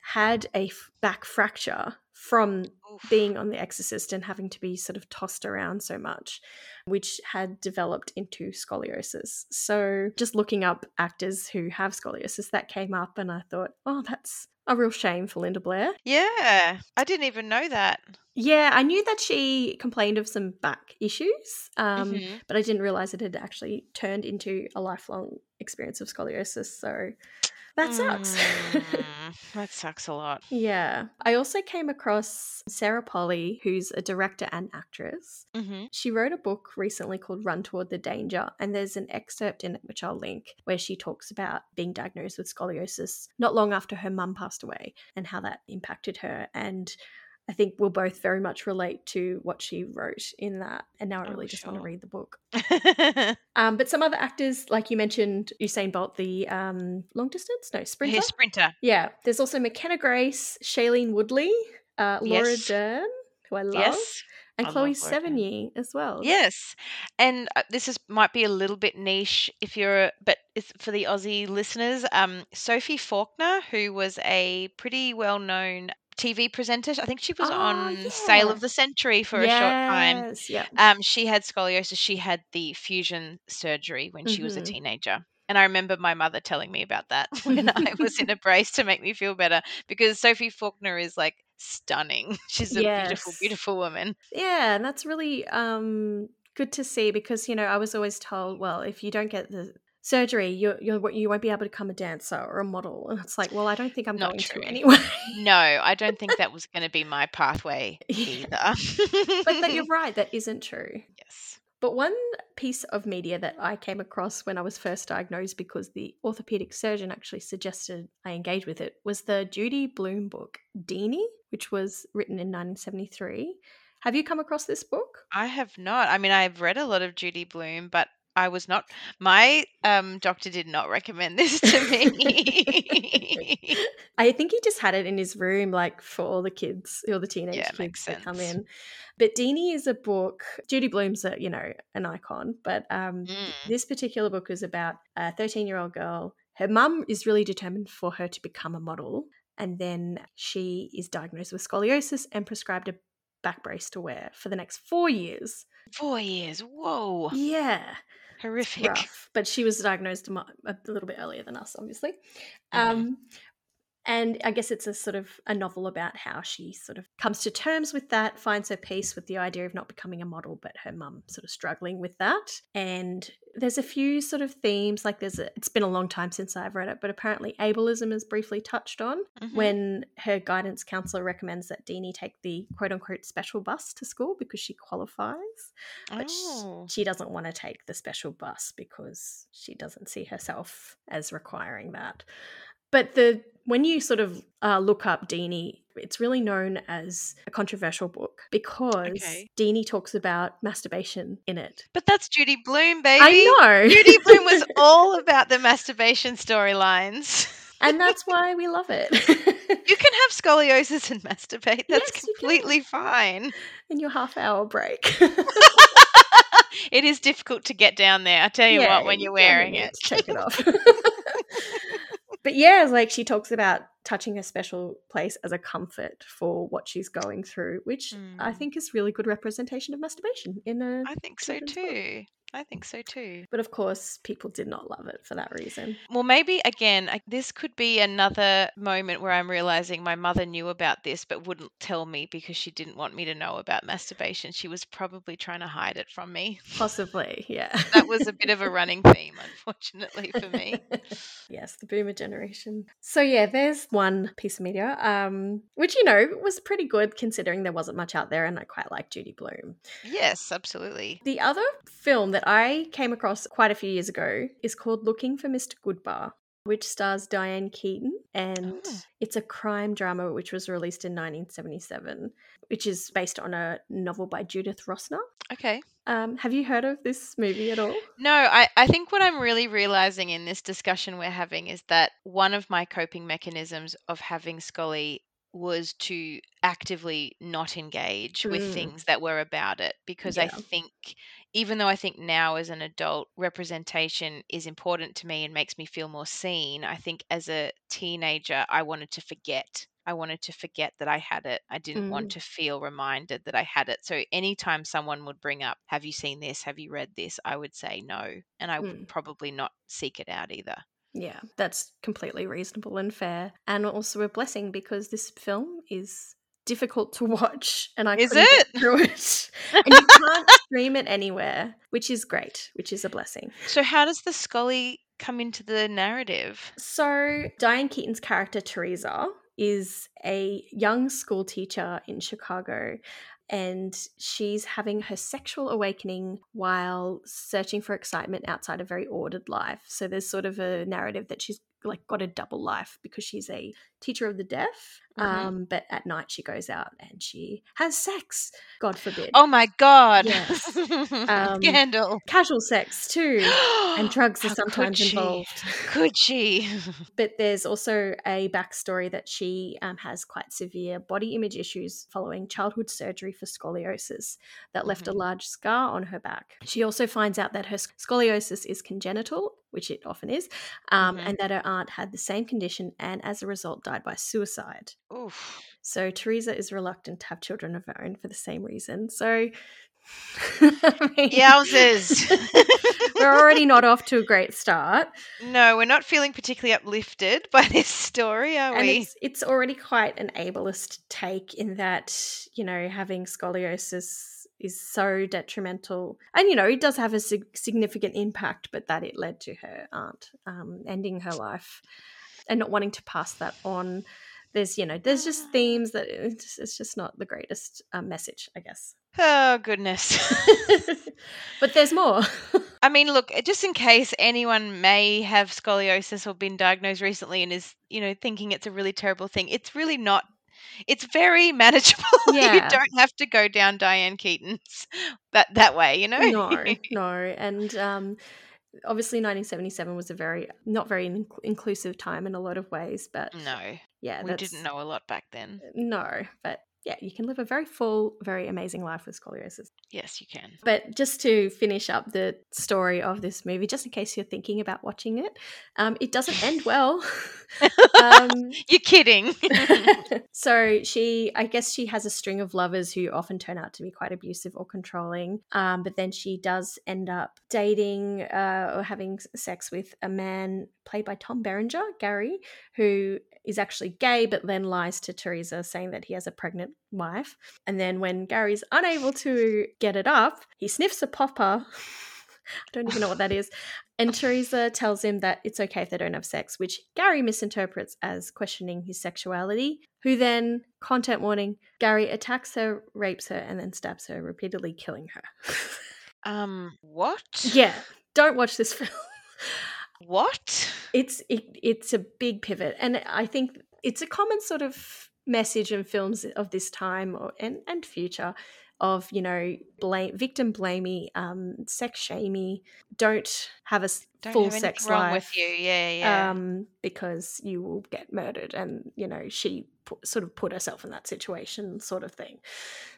had a f- back fracture from Oof. being on The Exorcist and having to be sort of tossed around so much, which had developed into scoliosis. So, just looking up actors who have scoliosis, that came up, and I thought, oh, that's a real shame for Linda Blair. yeah, I didn't even know that. Yeah, I knew that she complained of some back issues, um, Mhm. but I didn't realize it had actually turned into a lifelong experience of scoliosis. So that sucks. Mm, that sucks a lot. yeah. I also came across Sarah Polley, who's a director and actress. hmm She wrote a book recently called Run Toward the Danger, and there's an excerpt in it which I'll link where she talks about being diagnosed with scoliosis not long after her mum passed away and how that impacted her. And I think we'll both very much relate to what she wrote in that. And now I Oh, really just want to read the book. Um, but some other actors, like you mentioned, Usain Bolt, the um, long distance, no sprinter. His sprinter. yeah, there's also McKenna Grace, Shailene Woodley, uh, Laura Yes. Dern, who I love, Yes. and I Chloe love Laura Dern. Sevigny as well. Yes, and uh, this is might be a little bit niche if you're, but it's for the Aussie listeners. Um, Sophie Falkiner, who was a pretty well-known TV presenter, I think she was Oh, on Sale of the Century for a short time. Yeah. Um, she had scoliosis. She had the fusion surgery when she was a Mhm. teenager. And I remember my mother telling me about that when I was in a brace to make me feel better because Sophie Falkiner is like stunning. She's a beautiful, beautiful woman. Yeah, and that's really um good to see because you know I was always told, well, if you don't get the surgery, you you you won't be able to become a dancer or a model, and it's like, well, I don't think I'm Not going true. to anyway. No, I don't think that was going to be my pathway either. but that you're right, that isn't true. yes. But one piece of media that I came across when I was first diagnosed because the orthopedic surgeon actually suggested I engage with it was the Judy Blume book, Deenie, which was written in 1973. Have you come across this book? I have not. I mean, I've read a lot of Judy Blume, but I was not. My um, doctor did not recommend this to me. I think he just had it in his room, like for all the kids, all the teenage Yeah, kids that come in. But Deenie is a book. Judy Blume's a you know an icon, but um, Mm. this particular book is about a 13 year old girl. Her mum is really determined for her to become a model, and then she is diagnosed with scoliosis and prescribed a back brace to wear for the next four years. Four years. Whoa. Yeah, Horrific. rough. But she was diagnosed a, little bit earlier than us, obviously. Um, and I guess it's a sort of a novel about how she sort of comes to terms with that, finds her peace with the idea of not becoming a model, but her mum sort of struggling with that. And there's a few sort of themes, like there's a, it's been a long time since I've read it, but apparently ableism is briefly touched on Mhm. when her guidance counselor recommends that Deenie take the quote unquote special bus to school because she qualifies but Oh. she doesn't want to take the special bus because she doesn't see herself as requiring that. But the when you sort of uh, look up Deenie, it's really known as a controversial book because Okay. Deenie talks about masturbation in it. But that's Judy Blume, baby. I know, Judy Blume was all about the masturbation storylines. and that's why we love it. You can have scoliosis and masturbate. That's Yes, completely fine. in your half hour break. It is difficult to get down there. I tell you Yeah, what, when you're wearing it. take it off. But yeah, like she talks about touching a special place as a comfort for what she's going through, which I Mm. think is really good representation of masturbation in a. I think so too. book. I think so too. But of course, people did not love it for that reason. Well, maybe again, I- this could be another moment where I'm realizing my mother knew about this but wouldn't tell me because she didn't want me to know about masturbation. She was probably trying to hide it from me. Possibly, yeah. That was a bit of a running theme, unfortunately for me. yes, the boomer generation. So yeah, there's one piece of media, um, which you know was pretty good considering there wasn't much out there, and I quite like Judy Blume. Yes, absolutely. The other film that I came across quite a few years ago is called Looking for Mr. Goodbar, which stars Diane Keaton, and Oh. it's a crime drama which was released in 1977, which is based on a novel by Judith Rossner. Okay. Um, have you heard of this movie at all? No, I, I think what I'm really realizing in this discussion we're having is that one of my coping mechanisms of having Scully was to actively not engage with Mm. things that were about it because I think even though I think now as an adult representation is important to me and makes me feel more seen, I think as a teenager I wanted to forget. I wanted to forget that I had it. I didn't Mm. want to feel reminded that I had it. So anytime someone would bring up, "Have you seen this? Have you read this?" I would say no, and I would Mm. probably not seek it out either. Yeah, that's completely reasonable and fair, and also a blessing because this film is difficult to watch, and I Is couldn't get it? through it, and you can't stream it anywhere, which is great, which is a blessing. So how does the Scully come into the narrative? So Diane Keaton's character Teresa is a young school teacher in Chicago. And she's having her sexual awakening while searching for excitement outside a very ordered life. So there's sort of a narrative that she's like got a double life because she's a teacher of the deaf. Mhm. Um, but at night she goes out and she has sex. God forbid. Oh my god. Yes. Um, Scandal. Casual sex too. And drugs are sometimes could involved. Could she? But there's also a backstory that she um, has quite severe body image issues following childhood surgery for scoliosis that left a large scar on her back. She also finds out that her scoliosis is congenital, which it often is, um, Mhm. and that her aunt had the same condition and as a result died by suicide. Oof. So Teresa is reluctant to have children of her own for the same reason. So, I mean, Yowzers. we're already not off to a great start. no, we're not feeling particularly uplifted by this story, are and we? it's it's already quite an ableist take in that you know having scoliosis is so detrimental and you know it does have a sig- significant impact but that it led to her aunt um, ending her life and not wanting to pass that on there's you know there's just themes that it's, it's just not the greatest um, message, I guess. Oh goodness. but there's more. I mean, look, just in case anyone may have scoliosis or been diagnosed recently and is, you know, thinking it's a really terrible thing, it's really not. It's very manageable. Yeah. you don't have to go down Diane Keaton's that that way, you know. no, no, and um, obviously 1977 was a very not very in- inclusive time in a lot of ways, but no, yeah, we didn't know a lot back then. No, but yeah, you can live a very full, very amazing life with scoliosis. Yes, you can. But just to finish up the story of this movie, just in case you're thinking about watching it, um, it doesn't end well. um, You're kidding. so she, I guess she has a string of lovers who often turn out to be quite abusive or controlling. Um, but then she does end up dating uh, or having sex with a man played by Tom Berenger, Gary, who is actually gay, but then lies to Teresa, saying that he has a pregnant wife. And then when Gary's unable to get it up, he sniffs a popper. I don't even know what that is. And Teresa tells him that it's okay if they don't have sex, which Gary misinterprets as questioning his sexuality. Who then, content warning, Gary attacks her, rapes her, and then stabs her, repeatedly killing her. um, what? yeah, don't watch this film. What? It's it, it's a big pivot, and I think it's a common sort of message in films of this time or and, and future of you know blame victim blamey um sex shamey don't have a Don't full have sex life with you. Yeah, yeah. um because you will get murdered and you know she sort of put herself in that situation sort of thing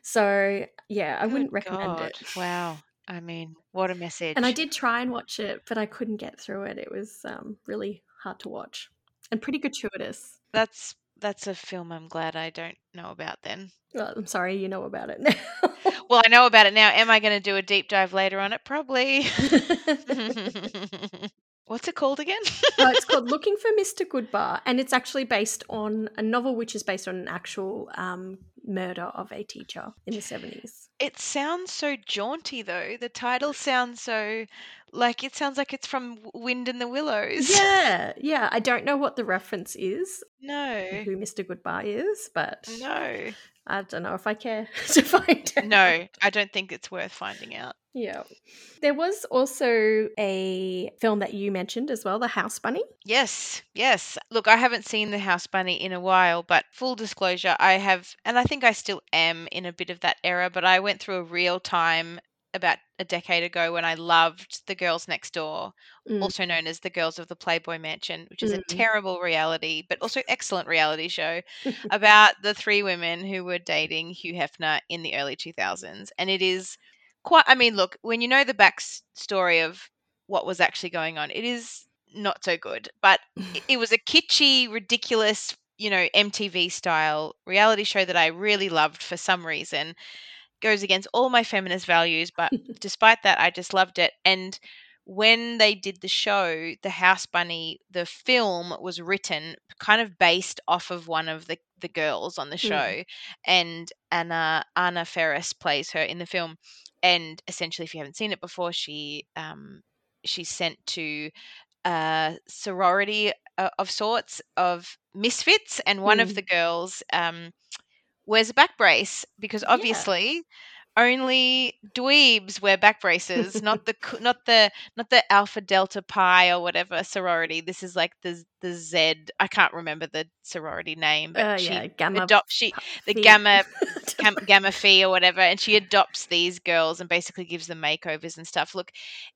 so yeah i Good wouldn't recommend God. it Wow. I mean, what a message. and i did try and watch it but i couldn't get through it it was um really hard to watch and pretty gratuitous That's that's a film I'm glad I don't know about then. well, i'm sorry you know about it now Well, I know about it now. Am I going to do a deep dive later on it? Probably. What's it called again? Uh, it's called Looking for Mr. Goodbar, and it's actually based on a novel which is based on an actual um, murder of a teacher in the 70s. it sounds so jaunty though. The title sounds so like it sounds like it's from Wind in the Willows. Yeah, yeah. I don't know what the reference is, No. who Mr. Goodbye is, but No. I don't know if I care to find out. No, I don't think it's worth finding out. Yeah. There was also a film that you mentioned as well, The House Bunny. Yes, yes. Look, I haven't seen the House Bunny in a while, but full disclosure, I have, and I think I still am in a bit of that era, but I went through a real time about a decade ago when I loved The Girls Next Door, Mm. also known as The Girls of the Playboy Mansion, which is a Mm. terrible reality, but also excellent reality show about the three women who were dating Hugh Hefner in the early 2000s. And it is quite, I mean, look, when you know the backstory of what was actually going on, it is not so good. But it, it was a kitschy, ridiculous, you know, MTV style reality show that I really loved for some reason. Goes against all my feminist values, but despite that, I just loved it. And when they did the show, The House Bunny, the film was written kind of based off of one of the, the girls on the Mm. show. And Anna Anna Faris plays her in the film. And essentially, if you haven't seen it before, she um, she's sent to a sorority uh, of sorts of misfits, and one of Mm. the girls um, wears a back brace because Yeah. obviously only dweebs wear back braces, not the not the not the Alpha Delta Pi or whatever sorority. This is like the the Z. I can't remember the sorority name, but Uh, she yeah, Gamma. adopts she the Phi. Gamma Gam- Gamma Phi or whatever, and she adopts these girls and basically gives them makeovers and stuff. Look,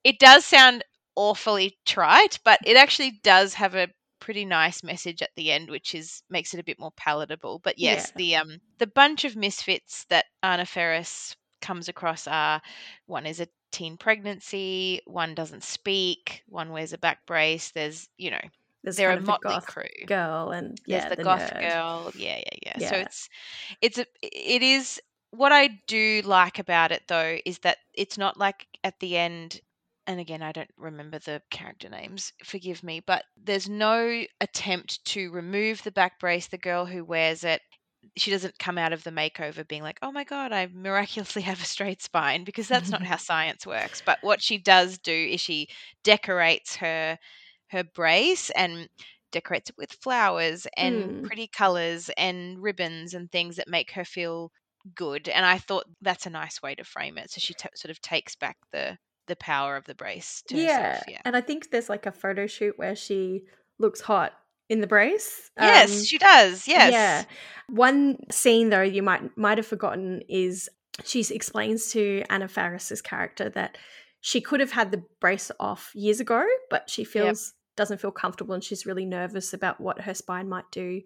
it does sound awfully trite, but it actually does have a pretty nice message at the end, which is makes it a bit more palatable. But yes, Yeah. the um the bunch of misfits that Anna Faris comes across are one is a teen pregnancy, one doesn't speak, one wears a back brace. There's you know There's they're a the motley goth crew. girl and There's yeah, the, the goth nerd. girl. Yeah, yeah, yeah, So it's it's a it is what I do like about it though is that it's not like at the end and again I don't remember the character names, forgive me, but there's no attempt to remove the back brace, the girl who wears it she doesn't come out of the makeover being like, "Oh my god, I miraculously have a straight spine," because that's not how science works. But what she does do is she decorates her her brace and decorates it with flowers and Mm. pretty colors and ribbons and things that make her feel good. And I thought that's a nice way to frame it. So she t- sort of takes back the the power of the brace to yeah. herself. Yeah. And I think there's like a photo shoot where she looks hot in the brace. yes, Um, she does. Yes. Yeah. One scene though you might might have forgotten is she explains to Anna Faris's character that she could have had the brace off years ago, but she feels doesn't feel comfortable and she's really nervous about what her spine might do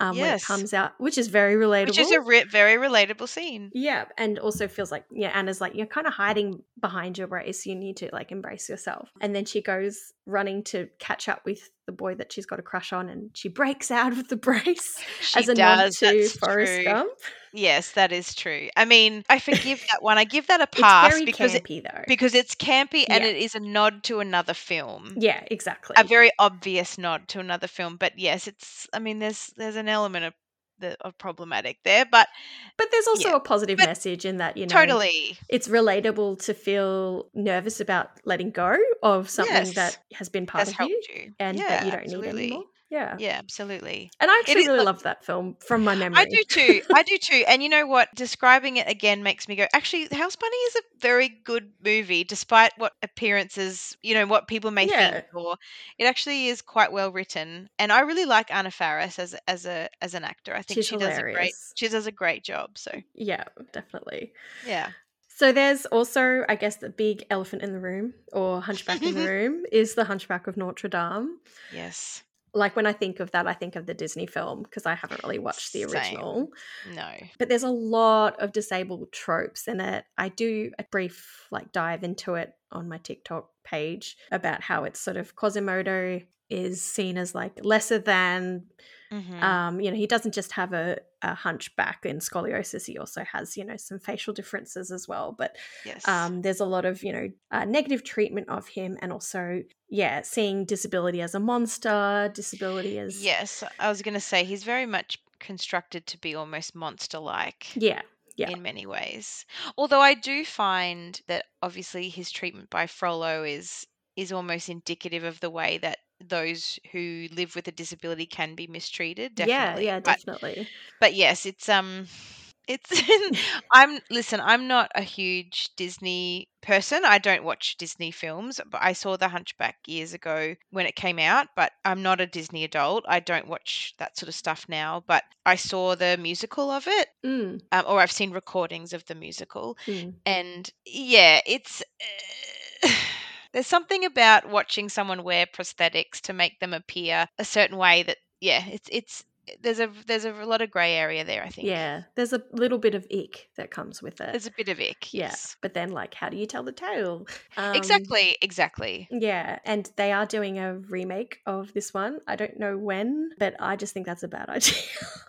um, when it comes out, which is very relatable. Which is a re- very relatable scene. yeah, and also feels like yeah, Anna's like you're kind of hiding behind your brace. You need to like embrace yourself. And then she goes running to catch up with the boy that she's got a crush on, and she breaks out of the brace She as a does. nod to that's Forrest true. Gump. Yes, that is true. I mean, I forgive that one. I give that a It's pass very because it, campy though. because it's campy and Yeah. it is a nod to another film. yeah, exactly. A very obvious nod to another film, but yes, it's I mean there's there's an element of the of problematic there, but but there's also yeah, a positive but message in that you know totally. it's relatable to feel nervous about letting go of something Yes. that has been part Has of you you. and yeah, that you don't absolutely. need anymore. Yeah. Yeah, absolutely. And I actually really love that film from my memory. I do too. I do too. And you know what? Describing it again makes me go, actually, House Bunny is a very good movie, despite what appearances, you know, what people may Yeah. think, or it actually is quite well written. And I really like Anna Faris as as a as an actor. I think She's she does a great she does a great job. So Yeah, definitely. yeah. So there's also, I guess, the big elephant in the room or hunchback in the room is the Hunchback of Notre Dame. Yes. Like when I think of that, I think of the Disney film because I haven't really watched the Same. original. No. But there's a lot of disabled tropes in it. I do a brief like dive into it on my TikTok page about how it's sort of Quasimodo is seen as like lesser than Mhm. um, you know, he doesn't just have a, a hunchback and scoliosis, he also has, you know, some facial differences as well. But yes. um, there's a lot of, you know, uh, negative treatment of him and also, yeah, seeing disability as a monster, disability as. yes. I was going to say he's very much constructed to be almost monster like. Yeah. Yeah. in many ways. Although I do find that obviously his treatment by Frollo is is almost indicative of the way that those who live with a disability can be mistreated. Yeah. Definitely. Yeah. But, Definitely. but yes, it's um it's I'm listen, I'm not a huge Disney person. I don't watch Disney films, but I saw The Hunchback years ago when it came out, but I'm not a Disney adult. I don't watch that sort of stuff now, but I saw the musical of it Mm, um, or I've seen recordings of the musical, mm. and yeah, it's uh, there's something about watching someone wear prosthetics to make them appear a certain way that yeah, it's it's there's a there's a lot of grey area there. I think Yeah. There's a little bit of ick that comes with it. there's a bit of ick. yeah. Yes, But then, like, how do you tell the tale? Um, exactly, exactly. Yeah, and they are doing a remake of this one. I don't know when, but I just think that's a bad idea.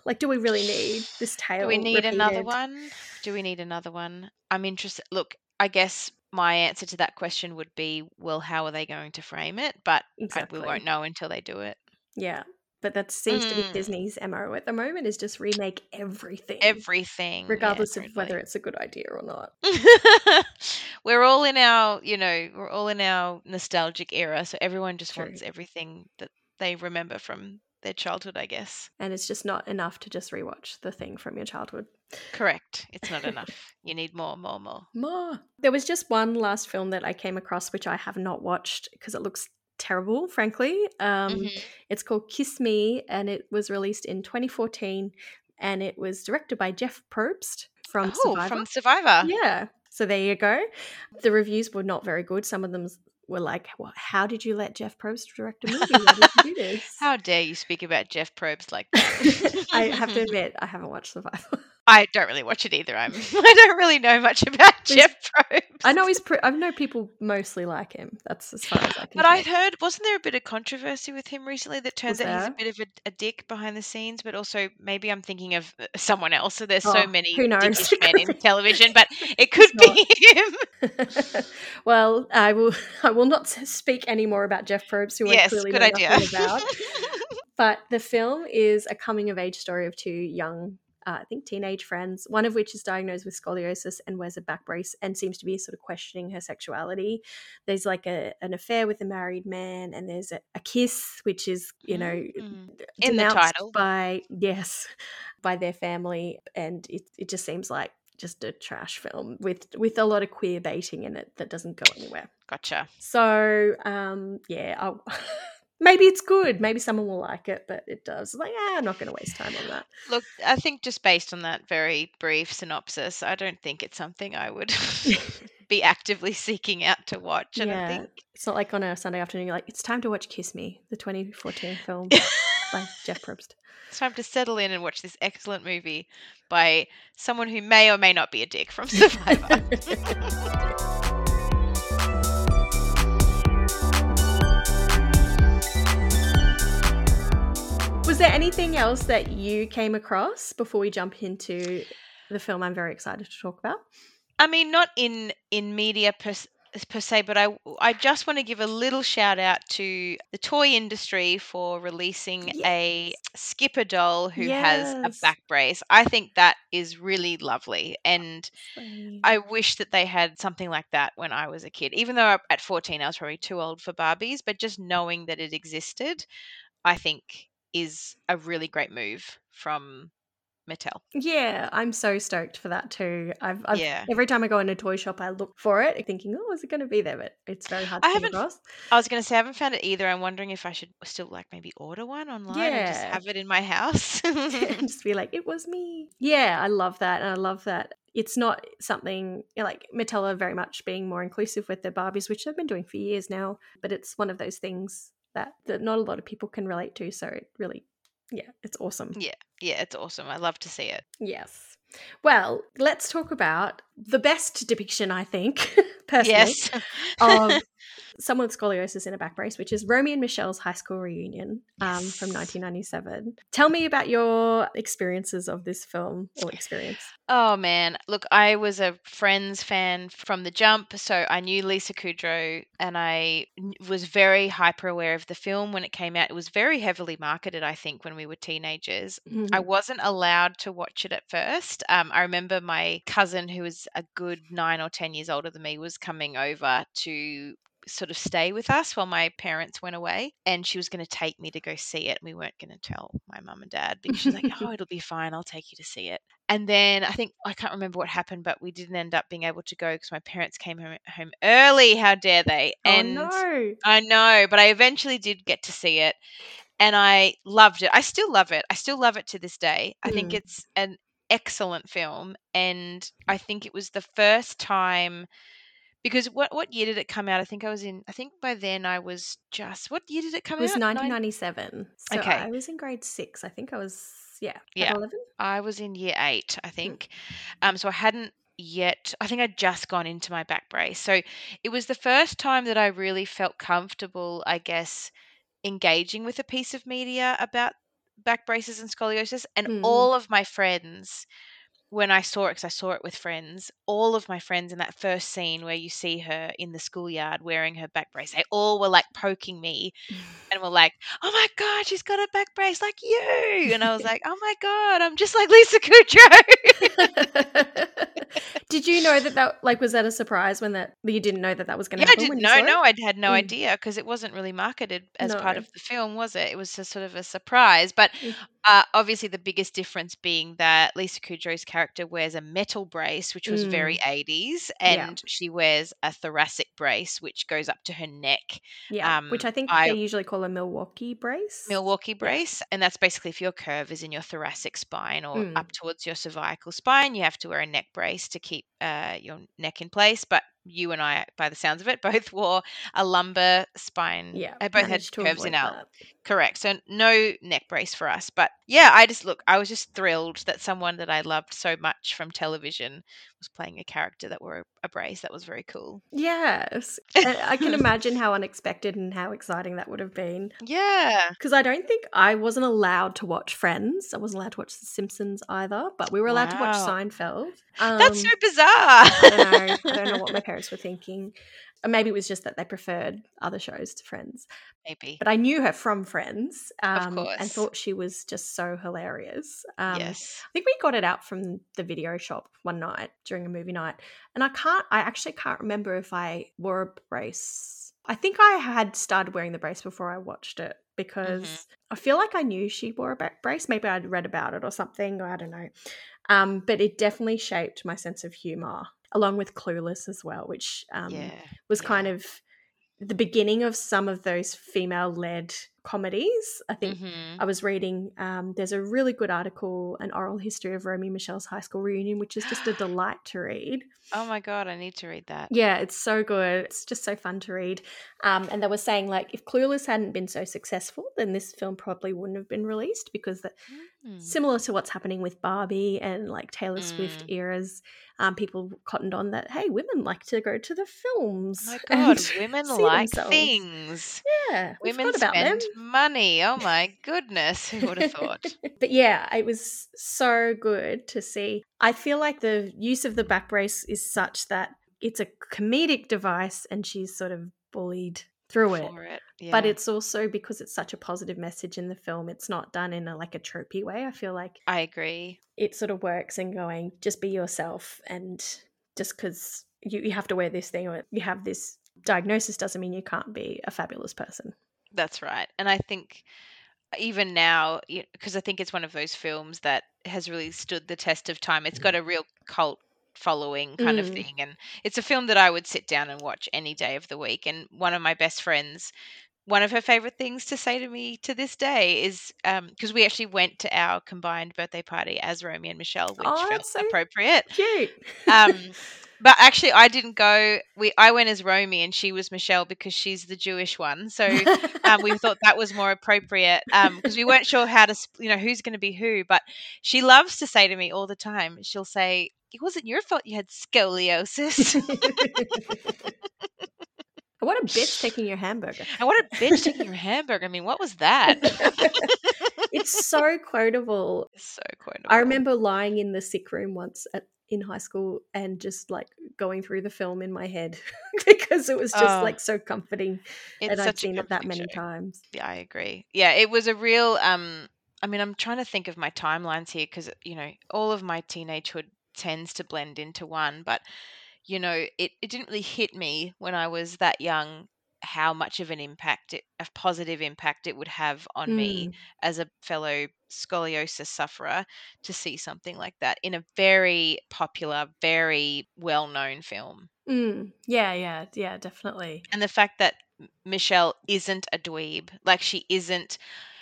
like, do we really need this tale? Do we need another one? Do we need another one? I'm interested. Look, I guess my answer to that question would be, well, how are they going to frame it? But I, we won't know until they do it. Yeah, but that seems to be Mm. Disney's MO at the moment is just remake everything, Everything, yeah, regardless of whether it's a good idea or not. we're all in our, you know, we're all in our nostalgic era, so everyone just True. wants everything that they remember from their childhood, I guess. And it's just not enough to just rewatch the thing from your childhood. Correct. It's not enough. You need more, more, more. More. There was just one last film that I came across which I have not watched because it looks terrible, frankly. Um, Mhm. It's called Kiss Me, and it was released in 2014, and it was directed by Jeff Probst from Survivor. Oh, Survivor. from Survivor. yeah, so there you go. The reviews were not very good. Some of them were like, well, "How did you let Jeff Probst direct a movie? Why did you do this?" How dare you speak about Jeff Probst like that? I have to admit, I haven't watched Survivor. I don't really watch it either. I'm I don't really know much about He's- Jeff Probst. I know he's. Pre- I know people mostly like him. That's as far as I can. But I heard, wasn't there a bit of controversy with him recently that turns Was out he's a bit of a, a dick behind the scenes, but also maybe I'm thinking of uh, someone else. So there's Oh, so many who knows? men in television, but it could be him. well, I will. I will not speak any more about Jeff Probst, who I yes, clearly good know idea. about. But the film is a coming of age story of two young uh, I think, teenage friends, one of which is diagnosed with scoliosis and wears a back brace and seems to be sort of questioning her sexuality. There's like a, an affair with a married man, and there's a, a kiss, which is, you know, Mm. In the title. by, yes, by their family. And it, it just seems like just a trash film with with a lot of queer baiting in it that doesn't go anywhere. Gotcha. So um, yeah, I'll, maybe it's good. Maybe someone will like it, but it does. Like, ah, I'm not going to waste time on that. Look, I think just based on that very brief synopsis, I don't think it's something I would be actively seeking out to watch. I yeah, think. it's not like on a Sunday afternoon. You're like, it's time to watch Kiss Me, the 2014 film by Jeff Probst. It's time to settle in and watch this excellent movie by someone who may or may not be a dick from Survivor. There anything else that you came across before we jump into the film I'm very excited to talk about? I mean, not in in media per, per se, but I I just want to give a little shout out to the toy industry for releasing a skipper doll who has a back brace. I think that is really lovely, and I wish that they had something like that when I was a kid. Even though at 14 I was probably too old for Barbies, but just knowing that it existed, I think is a really great move from Mattel. Yeah, I'm so stoked for that too. I've, I've Yeah. every time I go in a toy shop, I look for it, thinking, "Oh, is it going to be there?" But it's very hard I haven't across. I was going to say I haven't found it either. I'm wondering if I should still like maybe order one online and just have it in my house. and just be like, "It was me." Yeah, I love that, and I love that it's not something you know, like Mattel are very much being more inclusive with their Barbies, which they've been doing for years now. But it's one of those things that that not a lot of people can relate to. So it really, yeah, it's awesome. yeah, yeah, it's awesome. I love to see it. Yes. Well, let's talk about the best depiction, I think, personally, Yes. of someone with scoliosis in a back brace, which is Romy and Michele's high school reunion um, from 1997. Tell me about your experiences of this film or experience. Oh man, look, I was a Friends fan from the jump, so I knew Lisa Kudrow and I was very hyper aware of the film when it came out. It was very heavily marketed, I think, when we were teenagers. I wasn't allowed to watch it at first. Um, I remember my cousin, who was a good nine or 10 years older than me, was coming over to sort of stay with us while my parents went away. And she was going to take me to go see it. We weren't going to tell my mum and dad because she's like, oh, it'll be fine. I'll take you to see it. And then I think, I can't remember what happened, but we didn't end up being able to go because my parents came home, home early. How dare they? And oh no. I know, but I eventually did get to see it and I loved it. I still love it. I still love it to this day. I think Mm. it's an excellent film and I think it was the first time because what what year did it come out? I think I was in I think by then I was just what year did it come out? It was out? 1997. So Okay. I was in grade six. I think I was, yeah, Yeah. 11. I was in year 8, I think. Um so I hadn't yet I think I'd just gone into my back brace. So it was the first time that I really felt comfortable, I guess, engaging with a piece of media about back braces and scoliosis. And Mm. all of my friends, when I saw it, because I saw it with friends, all of my friends in that first scene where you see her in the schoolyard wearing her back brace, they all were like poking me and were like, "Oh my god, she's got a back brace like you!" And I was like, "Oh my god, I'm just like Lisa Kudrow." Did you know that that like was that a surprise when that you didn't know that that was going to Yeah, I happen? didn't when you know. No, I had no Mm. idea because it wasn't really marketed as part of the film, was it? It was a sort of a surprise. But Mm. uh, obviously, the biggest difference being that Lisa Kudrow's character wears a metal brace, which was very 80s, Yeah. and she wears a thoracic brace, which goes up to her neck, Yeah, which um, I think I- they usually call a Milwaukee brace. Milwaukee brace. And that's basically if your curve is in your thoracic spine or Mm. up towards your cervical spine, you have to wear a neck brace to keep uh, your neck in place. But you and I, by the sounds of it, both wore a lumbar spine. yeah, uh, both had curves in our that. Correct. So no neck brace for us. But yeah, I just look. I was just thrilled that someone that I loved so much from television was playing a character that wore a, brace. That was very cool. Yes, I can imagine how unexpected and how exciting that would have been. Yeah. Because I don't think I wasn't allowed to watch Friends. I wasn't allowed to watch The Simpsons either, but we were allowed to watch Wow. Seinfeld. That's Um, so bizarre. I don't know. I don't know what my parents were thinking. Or maybe it was just that they preferred other shows to Friends. Maybe. But I knew her from Friends um, course. and thought she was just so hilarious. Um, yes. I think we got it out from the video shop one night during a movie night. And I can't, I actually can't remember if I wore a brace. I think I had started wearing the brace before I watched it because Mhm. I feel like I knew she wore a brace. Maybe I'd read about it or something. I don't know. Um, but it definitely shaped my sense of humor, along with Clueless as well, which um, yeah. was yeah. kind of the beginning of some of those female led comedies. I think Mhm. I was reading, um, there's a really good article, An Oral History of Romy Michele's High School Reunion, which is just a delight to read. Oh my god, I need to read that. Yeah, it's so good. It's just so fun to read. Um, and they were saying, like, if Clueless hadn't been so successful, then this film probably wouldn't have been released because the, Mm. similar to what's happening with Barbie and like Taylor Swift Mm. eras, um, people cottoned on that, hey, women like to go to the films. Oh my god, women like themselves. things. Yeah, Women forgot about them. spend money. Oh my goodness, who would have thought? but yeah, it was so good to see. I feel like the use of the back brace is such that it's a comedic device and she's sort of bullied through it. For it. But it's also because it's such a positive message in the film. It's not done in a like a tropey way. I feel like I agree. it sort of works in going just be yourself and just because you, you have to wear this thing or you have this diagnosis doesn't mean you can't be a fabulous person. That's right. And I think even now, because I think it's one of those films that has really stood the test of time. It's got a real cult following kind of Mm. thing. And it's a film that I would sit down and watch any day of the week. And one of my best friends, one of her favorite things to say to me to this day is because we actually went to our combined birthday party as Romy and Michele, which Oh, felt so appropriate. Cute. Um, but actually, I didn't go. We I went as Romy and she was Michele because she's the Jewish one. So um, we thought that was more appropriate because we weren't sure how to, you know, who's going to be who. But she loves to say to me all the time. She'll say, "It wasn't your fault you had scoliosis." what a bitch taking your hamburger. and what a bitch taking your hamburger. I mean, what was that? it's so quotable. It's so quotable. I remember lying in the sick room once at in high school and just like going through the film in my head because it was just Oh. like so comforting it's and a seen it that many show. times. Yeah, I agree. Yeah, it was a real. Um, I mean, I'm trying to think of my timelines here because you know all of my teenagehood tends to blend into one, but you know, it it didn't really hit me when I was that young how much of an impact, it, a positive impact, it would have on me Mm. as a fellow scoliosis sufferer to see something like that in a very popular, very well known film. Mm. Yeah, yeah, yeah, definitely. And the fact that Michele isn't a dweeb, like she isn't.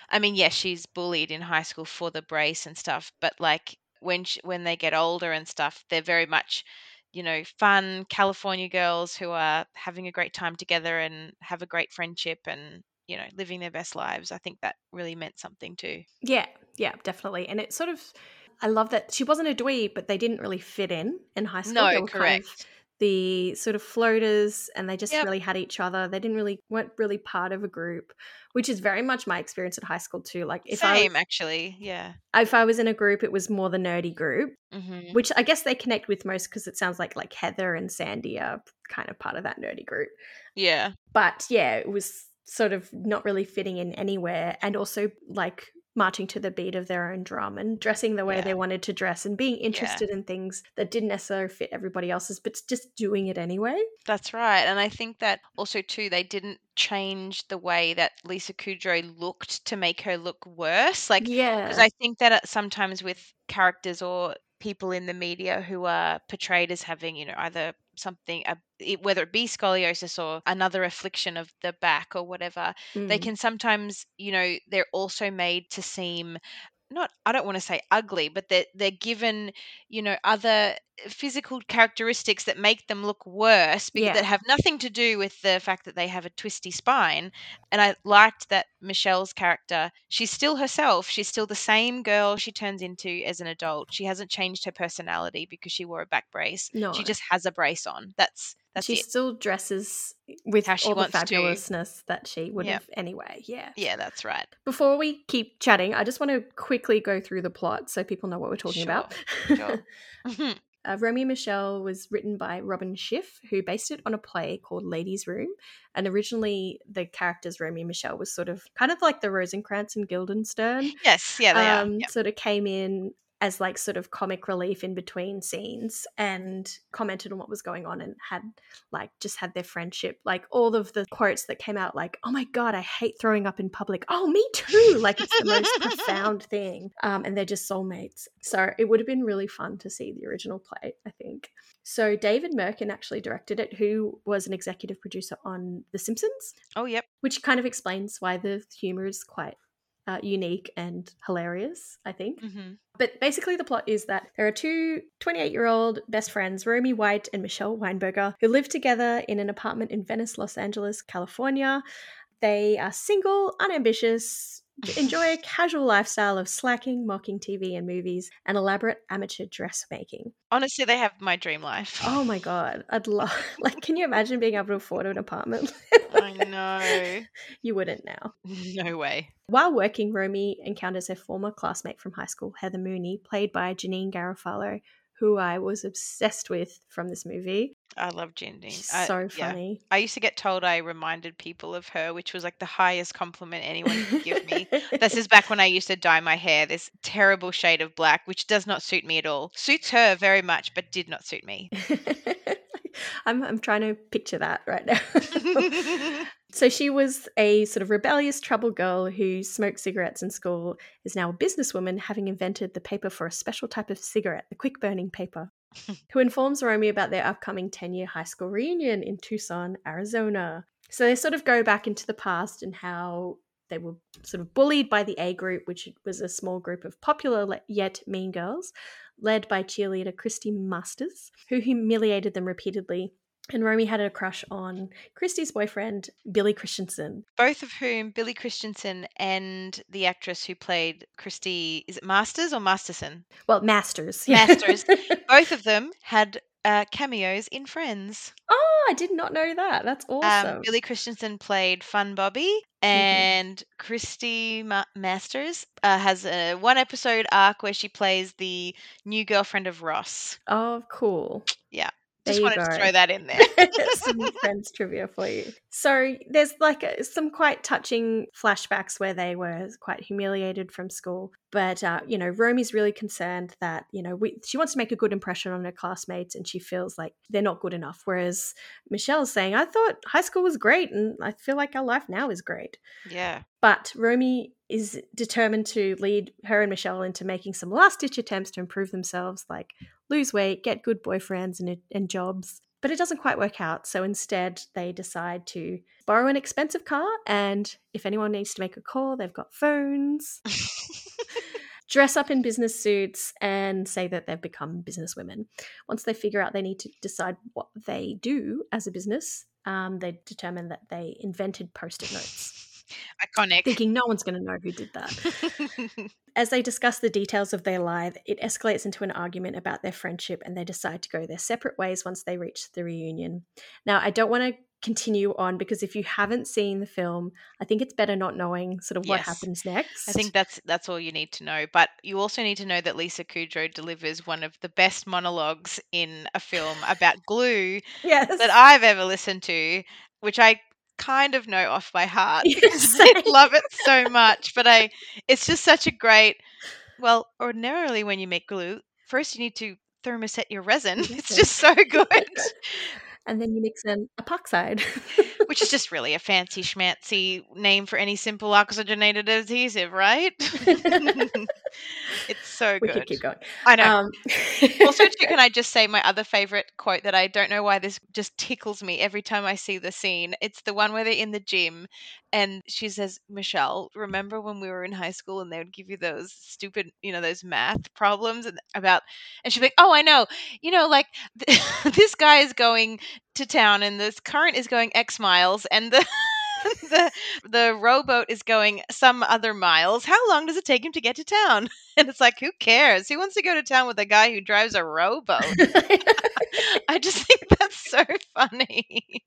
I mean, yes, she's bullied in high school for the brace and stuff, but like when sh when they get older and stuff, they're very much, you know, fun California girls who are having a great time together and have a great friendship and you know living their best lives. I think that really meant something too. Yeah, yeah, definitely. And it sort of I love that she wasn't a dweeb, but they didn't really fit in in high school. No, were kind of correct. The sort of floaters and they just Yep. really had each other. They didn't really weren't really part of a group, which is very much my experience at high school too. Like if I Same, was, actually. Yeah. if I was in a group, it was more the nerdy group, hmm which I guess they connect with most because it sounds like like Heather and Sandy are kind of part of that nerdy group. Yeah. But yeah, it was sort of not really fitting in anywhere and also like marching to the beat of their own drum and dressing the way Yeah. they wanted to dress and being interested in things that didn't necessarily fit everybody else's but just doing it anyway. That's right. And I think that also too they didn't change the way that Lisa Kudrow looked to make her look worse. Like yeah. because I think that sometimes with characters or people in the media who are portrayed as having, you know, either something whether it be scoliosis or another affliction of the back or whatever, they Mm. can sometimes, you know, they're also made to seem not I don't want to say ugly, but they're they're given, you know, other physical characteristics that make them look worse because Yeah. that have nothing to do with the fact that they have a twisty spine. And I liked that Michele's character, she's still herself. She's still the same girl she turns into as an adult. She hasn't changed her personality because she wore a back brace. No. She just has a brace on. That's that's she it. still dresses with How she all the wants to. fabulousness that she would Yep. have anyway. Yeah. Yeah, that's right. Before we keep chatting, I just want to quickly go through the plot so people know what we're talking about. Sure. Uh, Romy and Michele was written by Robin Schiff, who based it on a play called Ladies' Room. And originally, the characters Romy and Michele was sort of kind of like the Rosencrantz and Guildenstern. Yes, yeah, they um, are. Yep. Sort of came in as like sort of comic relief in between scenes and commented on what was going on and had like just had their friendship like all of the quotes that came out like oh my god i hate throwing up in public. Oh me too. Like it's the most profound thing. Um, and they're just soulmates. So it would have been really fun to see the original play i think. So david mirkin actually directed it who was an executive producer on the simpsons. Oh yep. Which kind of explains why the humor is quite uh, unique and hilarious, I think. Mm-hmm. But basically, the plot is that there are two 28 year old best friends, Romy White and Michele Weinberger, who live together in an apartment in Venice, Los Angeles, California. They are single, unambitious, enjoy a casual lifestyle of slacking, mocking TV and movies, and elaborate amateur dressmaking. Honestly, they have my dream life. Oh my god, I'd love. Like, can you imagine being able to afford an apartment? I know. You wouldn't now. No way. While working, Romy encounters her former classmate from high school, Heather Mooney, played by Janeane Garofalo, who I was obsessed with from this movie. I love Jindy. so funny. Yeah. I used to get told I reminded people of her, which was like the highest compliment anyone could give me. this is back when I used to dye my hair this terrible shade of black, which does not suit me at all. Suits her very much, but did not suit me. I'm, I'm trying to picture that right now. so she was a sort of rebellious trouble girl who smoked cigarettes in school, is now a businesswoman, having invented the paper for a special type of cigarette, the quick burning paper, who informs Romy about their upcoming 10 year high school reunion in Tucson, Arizona. So they sort of go back into the past and how they were sort of bullied by the A group, which was a small group of popular yet mean girls, led by cheerleader Christy Masters, who humiliated them repeatedly. And Romy had a crush on Christy's boyfriend, Billy Christensen. Both of whom, Billy Christensen and the actress who played Christy, is it Masters or Masterson? Well, Masters. Masters. both of them had uh, cameos in Friends. Oh, I did not know that. That's um, awesome. Um, Billy Christensen played Fun Bobby, mm-hmm. and mm-hmm. Christy Ma- Masters uh, has a one episode arc where she plays the new girlfriend of Ross. Oh, cool. Yeah. Just wanted go. to throw that in there. some friends trivia for you. So there's like a, some quite touching flashbacks where they were quite humiliated from school. But uh, you know, Romy's really concerned that you know we, she wants to make a good impression on her classmates, and she feels like they're not good enough. Whereas Michele's saying, "I thought high school was great, and I feel like our life now is great." Yeah. But Romy is determined to lead her and Michele into making some last ditch attempts to improve themselves, like lose weight, get good boyfriends and, and jobs. But it doesn't quite work out. So instead, they decide to borrow an expensive car. And if anyone needs to make a call, they've got phones. dress up in business suits and say that they've become businesswomen. Once they figure out they need to decide what they do as a business, um, they determine that they invented post it notes. Iconic. Thinking no one's going to know who did that. As they discuss the details of their life, it escalates into an argument about their friendship and they decide to go their separate ways once they reach the reunion. Now, I don't want to continue on because if you haven't seen the film, I think it's better not knowing sort of what yes. happens next. I think that's that's all you need to know. But you also need to know that Lisa Kudrow delivers one of the best monologues in a film about glue yes. that I've ever listened to, which I kind of know off by heart I love it so much. But I, it's just such a great. Well, ordinarily when you make glue, first you need to thermoset your resin. It's just so good. and then you mix in epoxide, which is just really a fancy schmancy name for any simple oxygenated adhesive, right? It's so good. We could keep going. I know. Um, also, too, can I just say my other favorite quote that I don't know why this just tickles me every time I see the scene? It's the one where they're in the gym and she says, Michele, remember when we were in high school and they would give you those stupid, you know, those math problems and about, and she'd be like, oh, I know, you know, like this guy is going to town and this current is going X miles and the the the rowboat is going some other miles. How long does it take him to get to town? And it's like, who cares? Who wants to go to town with a guy who drives a rowboat? I just think that's so funny.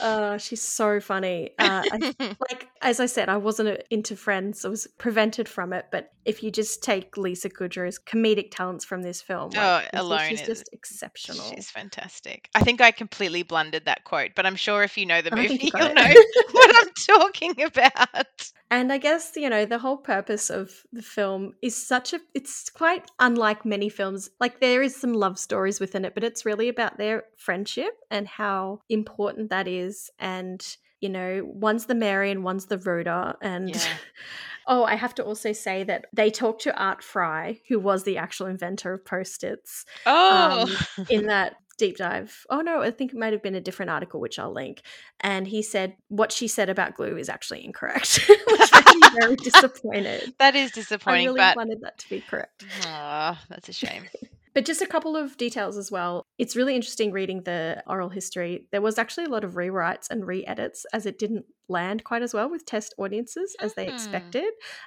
Uh, she's so funny. Uh, I, like as I said, I wasn't into Friends. I was prevented from it. But if you just take Lisa Kudrow's comedic talents from this film, like, oh, alone, she's just exceptional. She's fantastic. I think I completely blundered that quote, but I'm sure if you know the movie, you will you know what I'm talking about. And I guess, you know, the whole purpose of the film is such a, it's quite unlike many films. Like there is some love stories within it, but it's really about their friendship and how important that is. And, you know, one's the Mary and one's the Rhoda. And, Yeah. oh, I have to also say that they talked to Art Fry, who was the actual inventor of post its Oh, um, in that deep dive. Oh no, I think it might have been a different article, which I'll link. And he said what she said about glue is actually incorrect, which made me very disappointed. that is disappointing. I really but wanted that to be correct. Aw, that's a shame. But just a couple of details as well. It's really interesting reading the oral history. There was actually a lot of rewrites and re edits as it didn't land quite as well with test audiences as they Hmm. expected.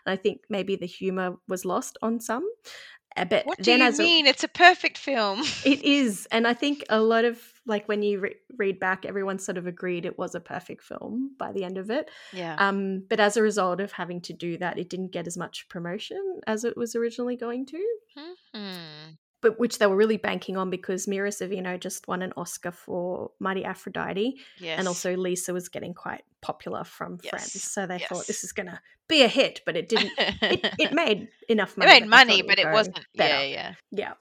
And I think maybe the humor was lost on some. But What do then you as a- mean? It's a perfect film. It is, and I think a lot of like when you re- read back, everyone sort of agreed it was a perfect film by the end of it. yeah. Um, but as a result of having to do that, it didn't get as much promotion as it was originally going to. Hmm. But which they were really banking on because Mira Sorvino just won an Oscar for Mighty Aphrodite, Yes. and also Lisa was getting quite popular from Yes, Friends, so they yes. thought this is going to be a hit. But it didn't. it, it made enough money. It made money, but it wasn't. better. Yeah, yeah. Yeah.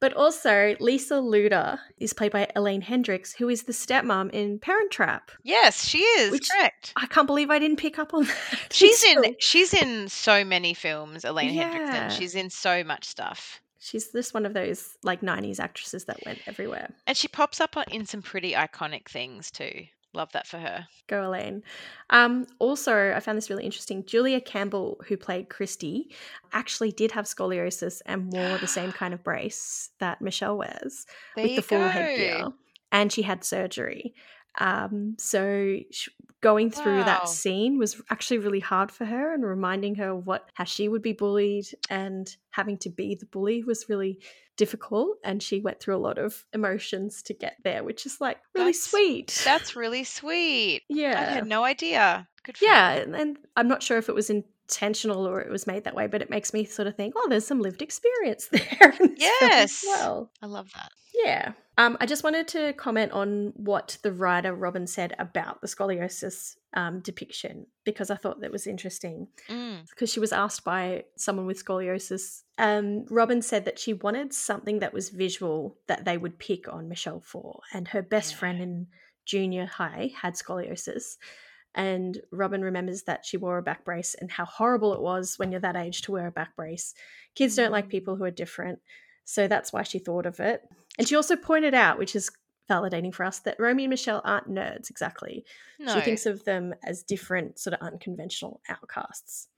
But also, Lisa Luder is played by Elaine Hendrix, who is the stepmom in Parent Trap. Yes, she is Which- correct. I can't believe I didn't pick up on that. She's in. She's in so many films. Elaine Yeah. Hendrickson. She's in so much stuff, She's just one of those like 90s actresses that went everywhere. and she pops up in some pretty iconic things too. Love that for her. Go Elaine. Um, also, I found this really interesting. Julia Campbell, who played Christy, actually did have scoliosis and wore the same kind of brace that Michele wears. There with the full go. headgear, and she had surgery. Um, so sh- going through Wow. that scene was actually really hard for her, and reminding her of what how she would be bullied and having to be the bully was really difficult. And she went through a lot of emotions to get there, which is like really That's- sweet. That's really sweet. Yeah. I had no idea. Good for yeah, and, I'm not sure if it was intentional or it was made that way, but it makes me sort of think, oh, there's some lived experience there. in this film as Yes. well. I love that. Yeah. Um, I just wanted to comment on what the writer Robin said about the scoliosis um, depiction because I thought that was interesting. Mm. Because she was asked by someone with scoliosis. Um, Robin said that she wanted something that was visual that they would pick on Michele for. And her best Yeah. friend in junior high had scoliosis. And Robin remembers that she wore a back brace and how horrible it was when you're that age to wear a back brace. Kids don't like Mm. people who are different. So that's why she thought of it. And she also pointed out, which is validating for us, that Romy and Michele aren't nerds exactly. No. She thinks of them as different, sort of unconventional outcasts.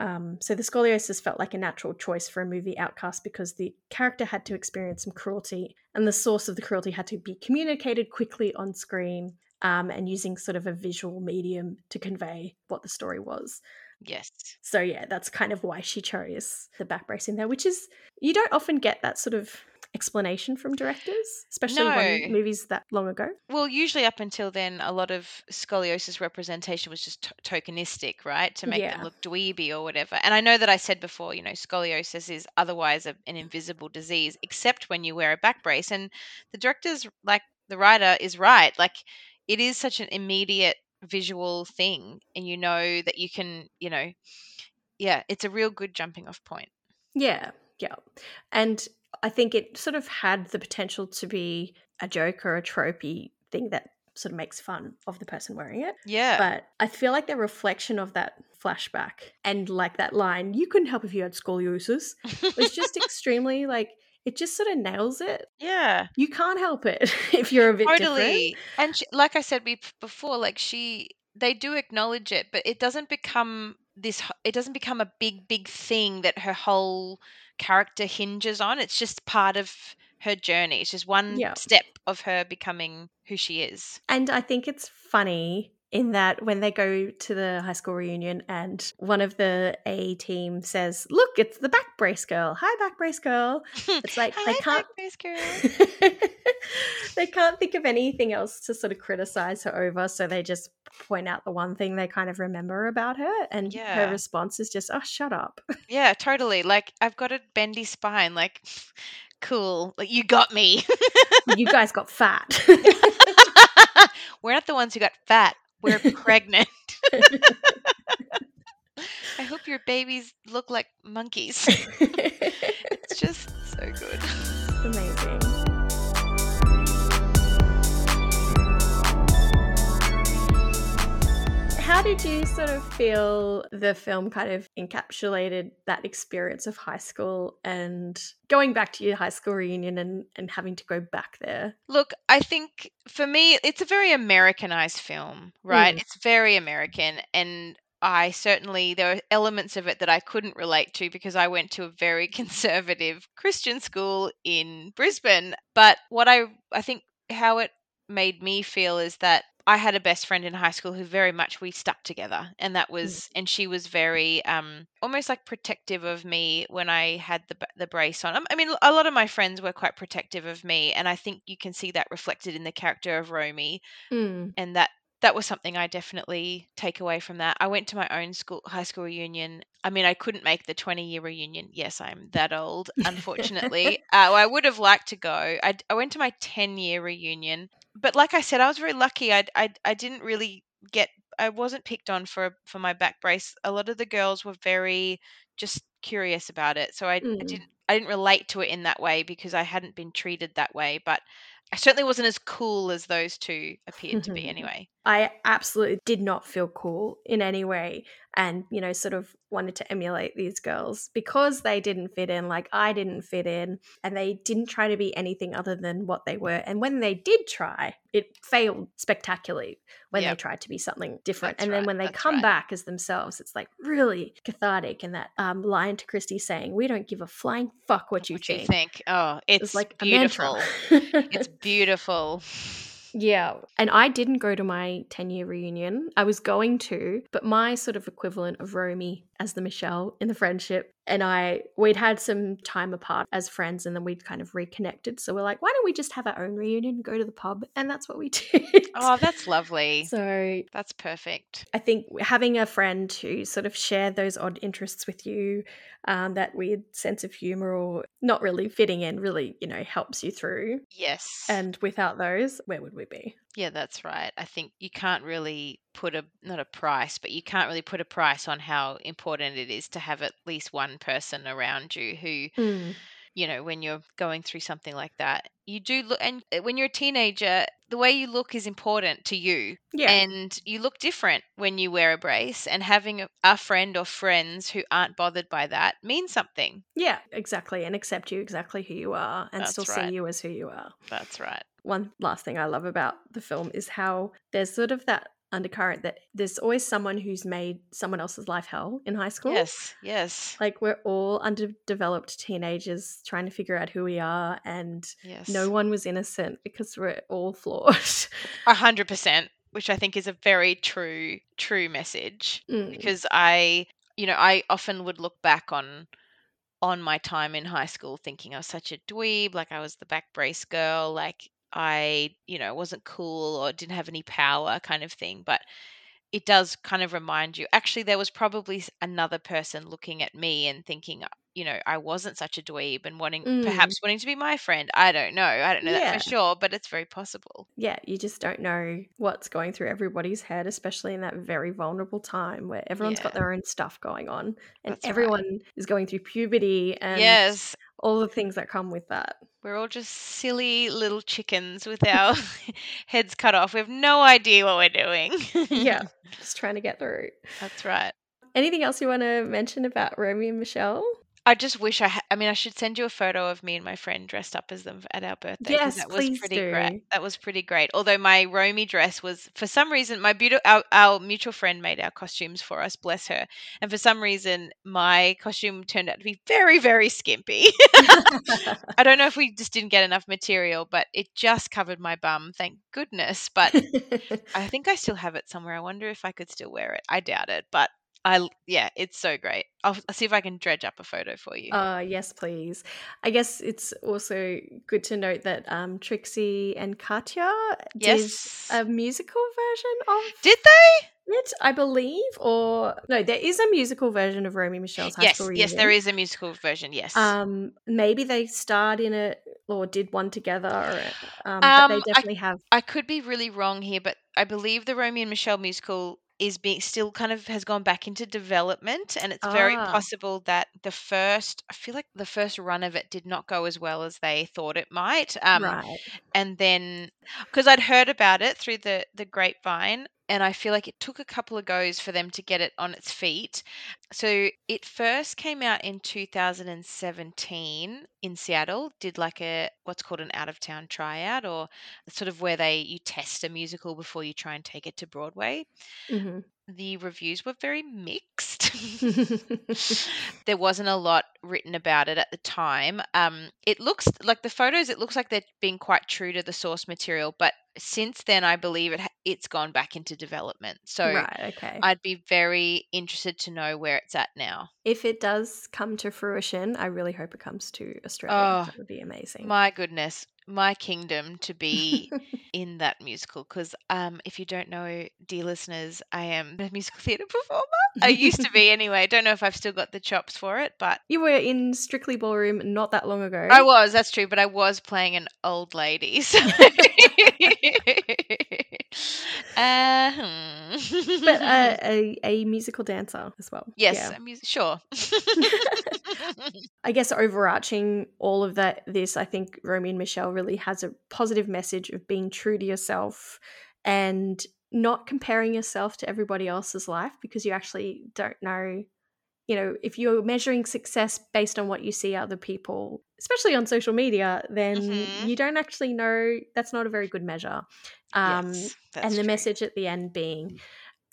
Um, so the scoliosis felt like a natural choice for a movie outcast because the character had to experience some cruelty, and the source of the cruelty had to be communicated quickly on screen um, and using sort of a visual medium to convey what the story was. Yes. So yeah, that's kind of why she chose the back brace in there, which is you don't often get that sort of explanation from directors, especially No. when movies that long ago. Well, usually up until then, a lot of scoliosis representation was just to- tokenistic, right? To make Yeah. them look dweeby or whatever. And I know that I said before, you know, scoliosis is otherwise a, an invisible disease, except when you wear a back brace. And the director's, like the writer, is right. Like it is such an immediate visual thing. And you know that you can, you know, yeah, it's a real good jumping off point. Yeah, yeah. And I think it sort of had the potential to be a joke or a tropey thing that sort of makes fun of the person wearing it. Yeah. But I feel like the reflection of that flashback and like that line, you couldn't help if you had scoliosis, was just extremely like, it just sort of nails it. yeah. You can't help it if you're a bit different. totally and she, like i said before like she they do acknowledge it but it doesn't become this it doesn't become a big big thing that her whole character hinges on it's just part of her journey it's just one Yeah. step of her becoming who she is And I think it's funny in that when they go to the high school reunion and one of the A team says, "Look, it's the back brace girl. Hi, back brace girl." It's like Hi, they can't back brace girl. they can't think of anything else to sort of criticize her over, so they just point out the one thing they kind of remember about her, and Yeah. her response is just, "Oh, shut up." Yeah, totally. Like I've got a bendy spine. Like, cool. Like you got me. you guys got fat. We're not the ones who got fat. We're pregnant. I hope your babies look like monkeys. It's just so good. Amazing. How did you sort of feel the film kind of encapsulated that experience of high school and going back to your high school reunion and, and having to go back there? Look, I think for me, it's a very Americanized film, right? Mm. It's very American. And I certainly, there are elements of it that I couldn't relate to because I went to a very conservative Christian school in Brisbane. But what I, I think how it made me feel is that I had a best friend in high school who very much we stuck together and that was and she was very um almost like protective of me when I had the the brace on. Um, I mean a lot of my friends were quite protective of me and I think you can see that reflected in the character of Romy Mm. and that that was something I definitely take away from that. I went to my own school high school reunion. I mean, I couldn't make the 20 year reunion. Yes, I'm that old, unfortunately. uh, I would have liked to go. I, I went to my 10 year reunion, but like I said, I was very lucky. I, I, I didn't really get. I wasn't picked on for for my back brace. A lot of the girls were very just curious about it, so I, I Mm. didn't I didn't relate to it in that way because I hadn't been treated that way. But I certainly wasn't as cool as those two appeared to be anyway. I absolutely did not feel cool in any way and, you know, sort of wanted to emulate these girls because they didn't fit in like I didn't fit in and they didn't try to be anything other than what they were. And when they did try, it failed spectacularly when they tried to be something different. That's and then right, when they that's come right. back as themselves, it's like really cathartic. And that um, line to Christy saying, We don't give a flying fuck what you What do you think. think? Oh, it's It's like beautiful. it's beautiful. Yeah. And I didn't go to my 10 year reunion. I was going to, but my sort of equivalent of Romy as the Michele in the friendship and I, we'd had some time apart as friends and then we'd kind of reconnected. So we're like, why don't we just have our own reunion, go to the pub? And that's what we did. Oh, that's lovely. So That's perfect. I think having a friend who sort of shared those odd interests with you, um, that weird sense of humor or not really fitting in, really, you know, helps you through. Yes. And without those, where would we be? Yeah, that's right. I think you can't really put a not a price, but you can't really put a price on how important it is to have at least one person around you who Mm. you know, when you're going through something like that. You do look, and uh, when you're a teenager, the way you look is important to you. Yeah. And you look different when you wear a brace, and having a, a friend or friends who aren't bothered by that means something. Yeah, exactly. And accept you exactly who you are and That's still right. see you as who you are. That's right. One last thing I love about the film is how there's sort of that undercurrent that there's always someone who's made someone else's life hell in high school. Yes, yes, Like we're all underdeveloped teenagers trying to figure out who we are and yes. no one was innocent because we're all flawed. A hundred percent, which I think is a very true, true message. Mm, because I, you know, I often would look back on on my time in high school thinking I was such a dweeb, like I was the back brace girl, like I, you know, wasn't cool or didn't have any power kind of thing, but it does kind of remind you actually there was probably another person looking at me and thinking uh, you know I wasn't such a dweeb and wanting Mm. perhaps wanting to be my friend. I don't know. I don't know that for sure but it's very possible. Yeah, you just don't know what's going through everybody's head, especially in that very vulnerable time where everyone's got their own stuff going on and That's right. everyone is going through puberty and yes all the things that come with that. We're all just silly little chickens with our heads cut off. We have no idea what we're doing. Yeah, just trying to get through. That's right. Anything else you want to mention about Romeo and Michele? I just wish I. Ha- I mean, I should send you a photo of me and my friend dressed up as them at our birthday. 'cause Yes, that was please pretty do. great. That was pretty great. Although my Romy dress was, for some reason, my beautiful our, our mutual friend made our costumes for us. Bless her. And for some reason, my costume turned out to be very, very skimpy. I don't know if we just didn't get enough material, but it just covered my bum. Thank goodness. But I think I still have it somewhere. I wonder if I could still wear it. I doubt it, but I yeah, it's so great. I'll, I'll see if I can dredge up a photo for you. Uh, yes, please. I guess it's also good to note that um, Trixie and Katya yes. did a musical version of Did they? it, I believe. Or no, there is a musical version of Romy Michele's High Yes, School yes, there is a musical version. Yes. Um, maybe they starred in it or did one together. Or, um, but Um, they I- definitely have. I could be really wrong here, but I believe the Romeo and Michelle musical is being still kind of has gone back into development and it's very Ah. possible that the first I feel like the first run of it did not go as well as they thought it might. Um right. and then because I'd heard about it through the the grapevine and I feel like it took a couple of goes for them to get it on its feet. So it first came out in 2017 in Seattle, did like a what's called an out of town tryout or sort of where they you test a musical before you try and take it to Broadway. hmm The reviews were very mixed. there wasn't a lot written about it at the time. Um, it looks like the photos. It looks like they're being quite true to the source material, but since then, I believe it it's gone back into development. So right. Okay. I'd be very interested to know where it's at now. if it does come to fruition, I really hope it comes to Australia. Oh, that would be amazing. My goodness, my kingdom to be in that musical. Because um, if you don't know, dear listeners, I am a musical theatre performer. I used to be anyway. Don't know if I've still got the chops for it, but You were in Strictly Ballroom not that long ago. I was. That's true. But I was playing an old lady. So. Uh, hmm. but uh, a, a musical dancer as well. yes, Yeah. a mus- sure. I guess overarching all of that, this, I think Romy and Michele really has a positive message of being true to yourself and not comparing yourself to everybody else's life because you actually don't know. You know, if you're measuring success based on what you see other people, especially on social media, then Mhm. you don't actually know. That's not a very good measure. Um, yes, and the true. message at the end being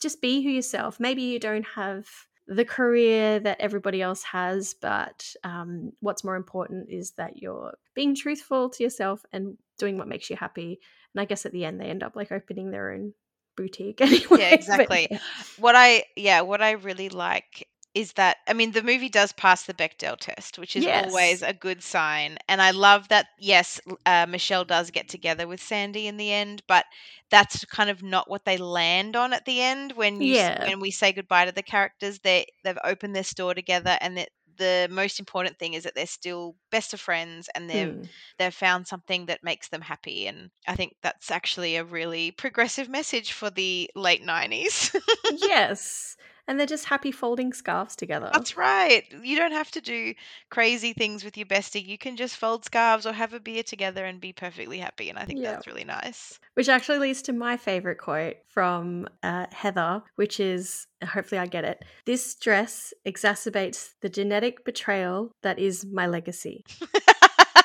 just be who yourself maybe you don't have the career that everybody else has but um, what's more important is that you're being truthful to yourself and doing what makes you happy and i guess at the end they end up like opening their own boutique anyway but exactly. yeah. what I yeah, what I really like is that I mean the movie does pass the Bechdel test, which is Yes. always a good sign. And I love that yes, uh, Michele does get together with Sandy in the end, but that's kind of not what they land on at the end when you Yeah. when we say goodbye to the characters. They they've opened their store together, and that the most important thing is that they're still best of friends and they've Mm. they've found something that makes them happy and i think that's actually a really progressive message for the late 90s yes and they're just happy folding scarves together that's right you don't have to do crazy things with your bestie you can just fold scarves or have a beer together and be perfectly happy and i think Yeah. that's really nice Which actually leads to my favorite quote from uh, Heather, which is hopefully I get it. This dress exacerbates the genetic betrayal that is my legacy.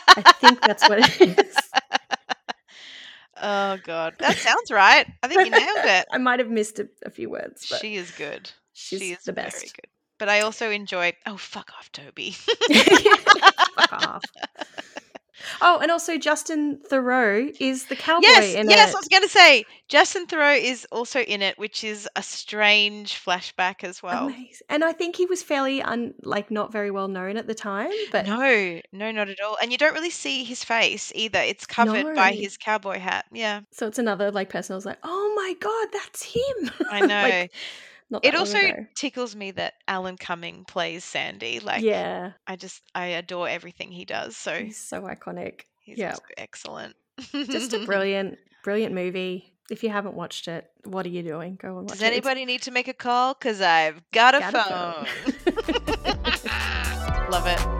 I think that's what it is. oh god that sounds right i think you nailed it I might have missed a, a few words, but she is good she's she is the very best. good but i also enjoy oh fuck off toby Fuck off. Oh, and also Justin Theroux is the cowboy Yes, in yes, it. I was going to say Justin Theroux is also in it, which is a strange flashback as well. Amazing. And I think he was fairly un like not very well known at the time, but No, no, not at all. And you don't really see his face either. It's covered by his cowboy hat. Yeah, so it's another like person I was like, oh my god, that's him. I know. Like, not it also ago. tickles me that Alan Cumming plays Sandy. Like, yeah, I just I adore everything he does. So he's so iconic. he's yeah. excellent. Just a brilliant, brilliant movie. If you haven't watched it, what are you doing? Go and watch Does it. It's anybody need to make a call? Cause I've got a got a phone. Love it.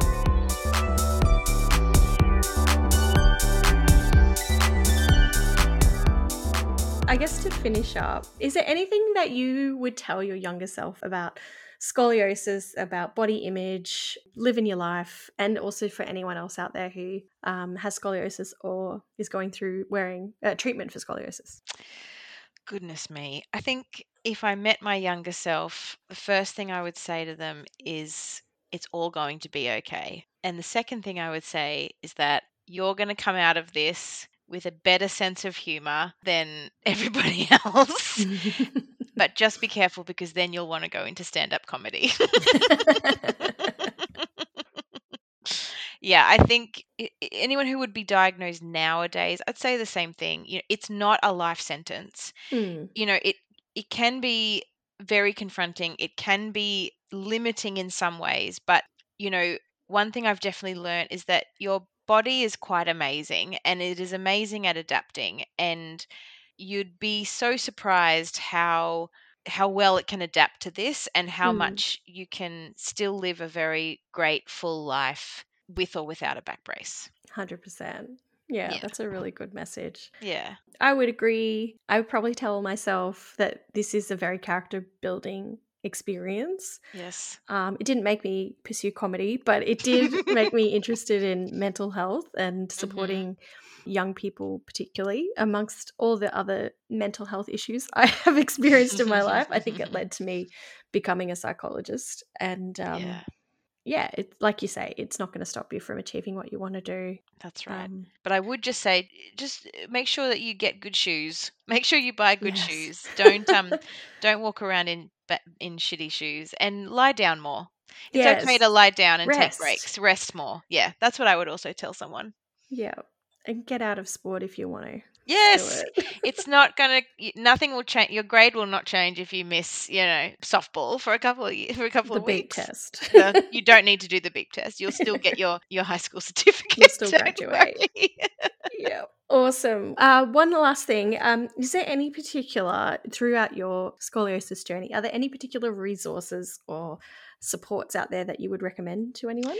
I guess to finish up, is there anything that you would tell your younger self about scoliosis, about body image, living your life, and also for anyone else out there who um, has scoliosis or is going through wearing uh, treatment for scoliosis? Goodness me. I think if I met my younger self, the first thing I would say to them is it's all going to be okay. And the second thing I would say is that you're going to come out of this with a better sense of humor than everybody else. but just be careful because then you'll want to go into stand up comedy. yeah, I think anyone who would be diagnosed nowadays, I'd say the same thing. You know, it's not a life sentence. Mm. You know, it it can be very confronting. It can be limiting in some ways, but you know, one thing I've definitely learned is that your body is quite amazing and it is amazing at adapting and you'd be so surprised how how well it can adapt to this and how Mm. much you can still live a very great full life with or without a back brace. 100%. Yeah, Yeah. that's a really good message. Yeah. I would agree. I would probably tell myself that this is a very character building experience. Yes. Um, it didn't make me pursue comedy, but it did make me interested in mental health and supporting young people, particularly amongst all the other mental health issues I have experienced in my life. I think it led to me becoming a psychologist. And um, yeah. yeah, it's like you say, it's not going to stop you from achieving what you want to do. That's right. Um, But I would just say, just uh, make sure that you get good shoes. Make sure you buy good Yes. shoes. Don't um, don't walk around in in shitty shoes and lie down more. It's okay to lie down and Rest. take breaks. Rest more. Yeah, that's what I would also tell someone. yeah. And get out of sport if you want to. Yes, it. it's not gonna. Nothing will change. Your grade will not change if you miss, you know, softball for a couple of for a couple the of beep weeks. test. No, you don't need to do the beep test. You'll still get your your high school certificate. still don't graduate. yeah. Awesome. Uh, one last thing. Um, is there any particular, throughout your scoliosis journey, are there any particular resources or supports out there that you would recommend to anyone?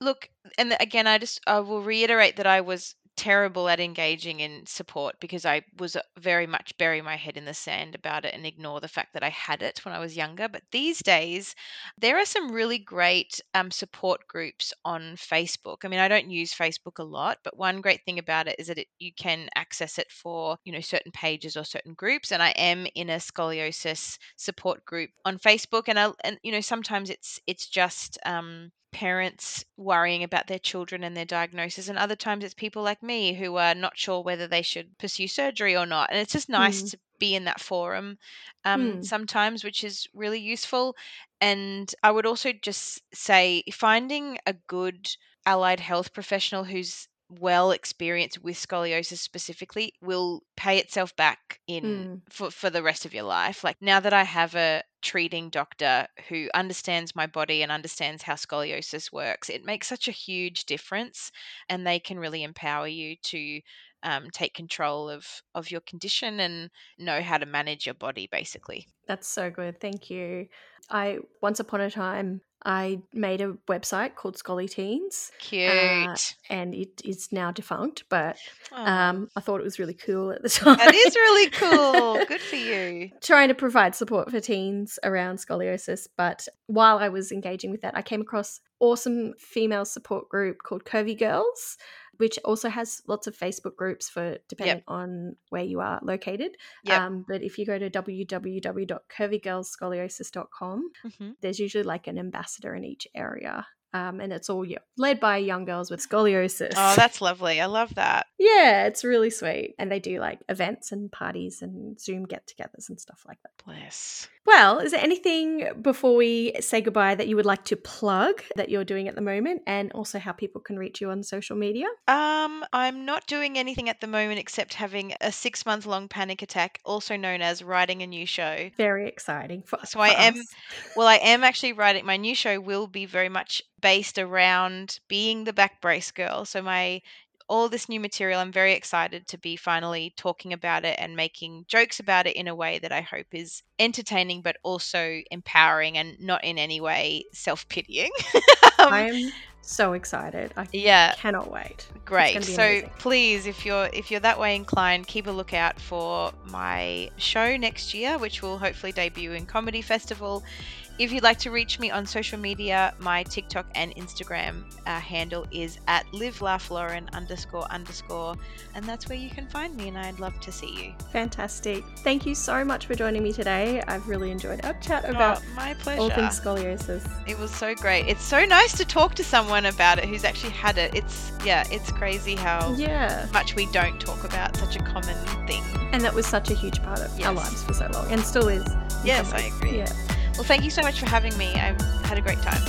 Look, and again, I just I will reiterate that I was terrible at engaging in support because I was uh, very much bury my head in the sand about it and ignore the fact that I had it when I was younger. But these days, there are some really great um, support groups on Facebook. I mean, I don't use Facebook a lot, but one great thing about it is that it, you can access it for you know certain pages or certain groups. And I am in a scoliosis support group on Facebook, and I and you know sometimes it's it's just um, parents worrying about their children and their diagnosis and other times it's people like me who are not sure whether they should pursue surgery or not and it's just nice Mm. to be in that forum um, Mm. sometimes which is really useful and i would also just say finding a good allied health professional who's well experienced with scoliosis specifically will pay itself back in Mm. for, for the rest of your life like now that i have a treating doctor who understands my body and understands how scoliosis works it makes such a huge difference and they can really empower you to um, take control of of your condition and know how to manage your body basically That's so good. Thank you. I once upon a time I made a website called Scully Teens, cute and it is now defunct. But um, I thought it was really cool at the time. that is really cool good for you trying to provide support for teens around scoliosis. But while I was engaging with that, I came across awesome female support group called Curvy Girls, which also has lots of Facebook groups for depending on where you are located. Yep. Um, but if you go to www.curvygirlsscoliosis.com, hmm there's usually like an ambassador in each area. Um, and it's all led by young girls with scoliosis. oh that's lovely i love that yeah, it's really sweet. And they do like events and parties and Zoom get togethers and stuff like that. bless Well, is there anything before we say goodbye that you would like to plug that you're doing at the moment and also how people can reach you on social media? Um, I'm not doing anything at the moment except having a six month long panic attack, also known as writing a new show. Very exciting. For, So I for am- Well, I am actually writing my new show will be very much based around being the back brace girl. So my all this new material. I'm very excited to be finally talking about it and making jokes about it in a way that I hope is entertaining but also empowering and not in any way self pitying. um, I'm so excited. I yeah. cannot wait. Great. So amazing. please, if you're if you're that way inclined, keep a lookout for my show next year, which will hopefully debut in Comedy Festival. If you'd like to reach me on social media, my TikTok and Instagram uh, handle is at livelaughLauren underscore underscore, and that's where you can find me, and I'd love to see you. Fantastic. Thank you so much for joining me today. I've really enjoyed our chat about oh, my pleasure. all things scoliosis. It was so great. It's so nice to talk to someone about it who's actually had it. It's, yeah, it's crazy how yeah. much we don't talk about such a common thing. And that was such a huge part of yes. our lives for so long, and still is. Yes, I agree. Yeah. Well, thank you so much for having me. I've had a great time.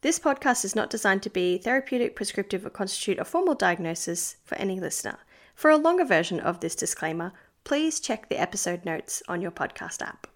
This podcast is not designed to be therapeutic, prescriptive, or constitute a formal diagnosis for any listener. For a longer version of this disclaimer, please check the episode notes on your podcast app.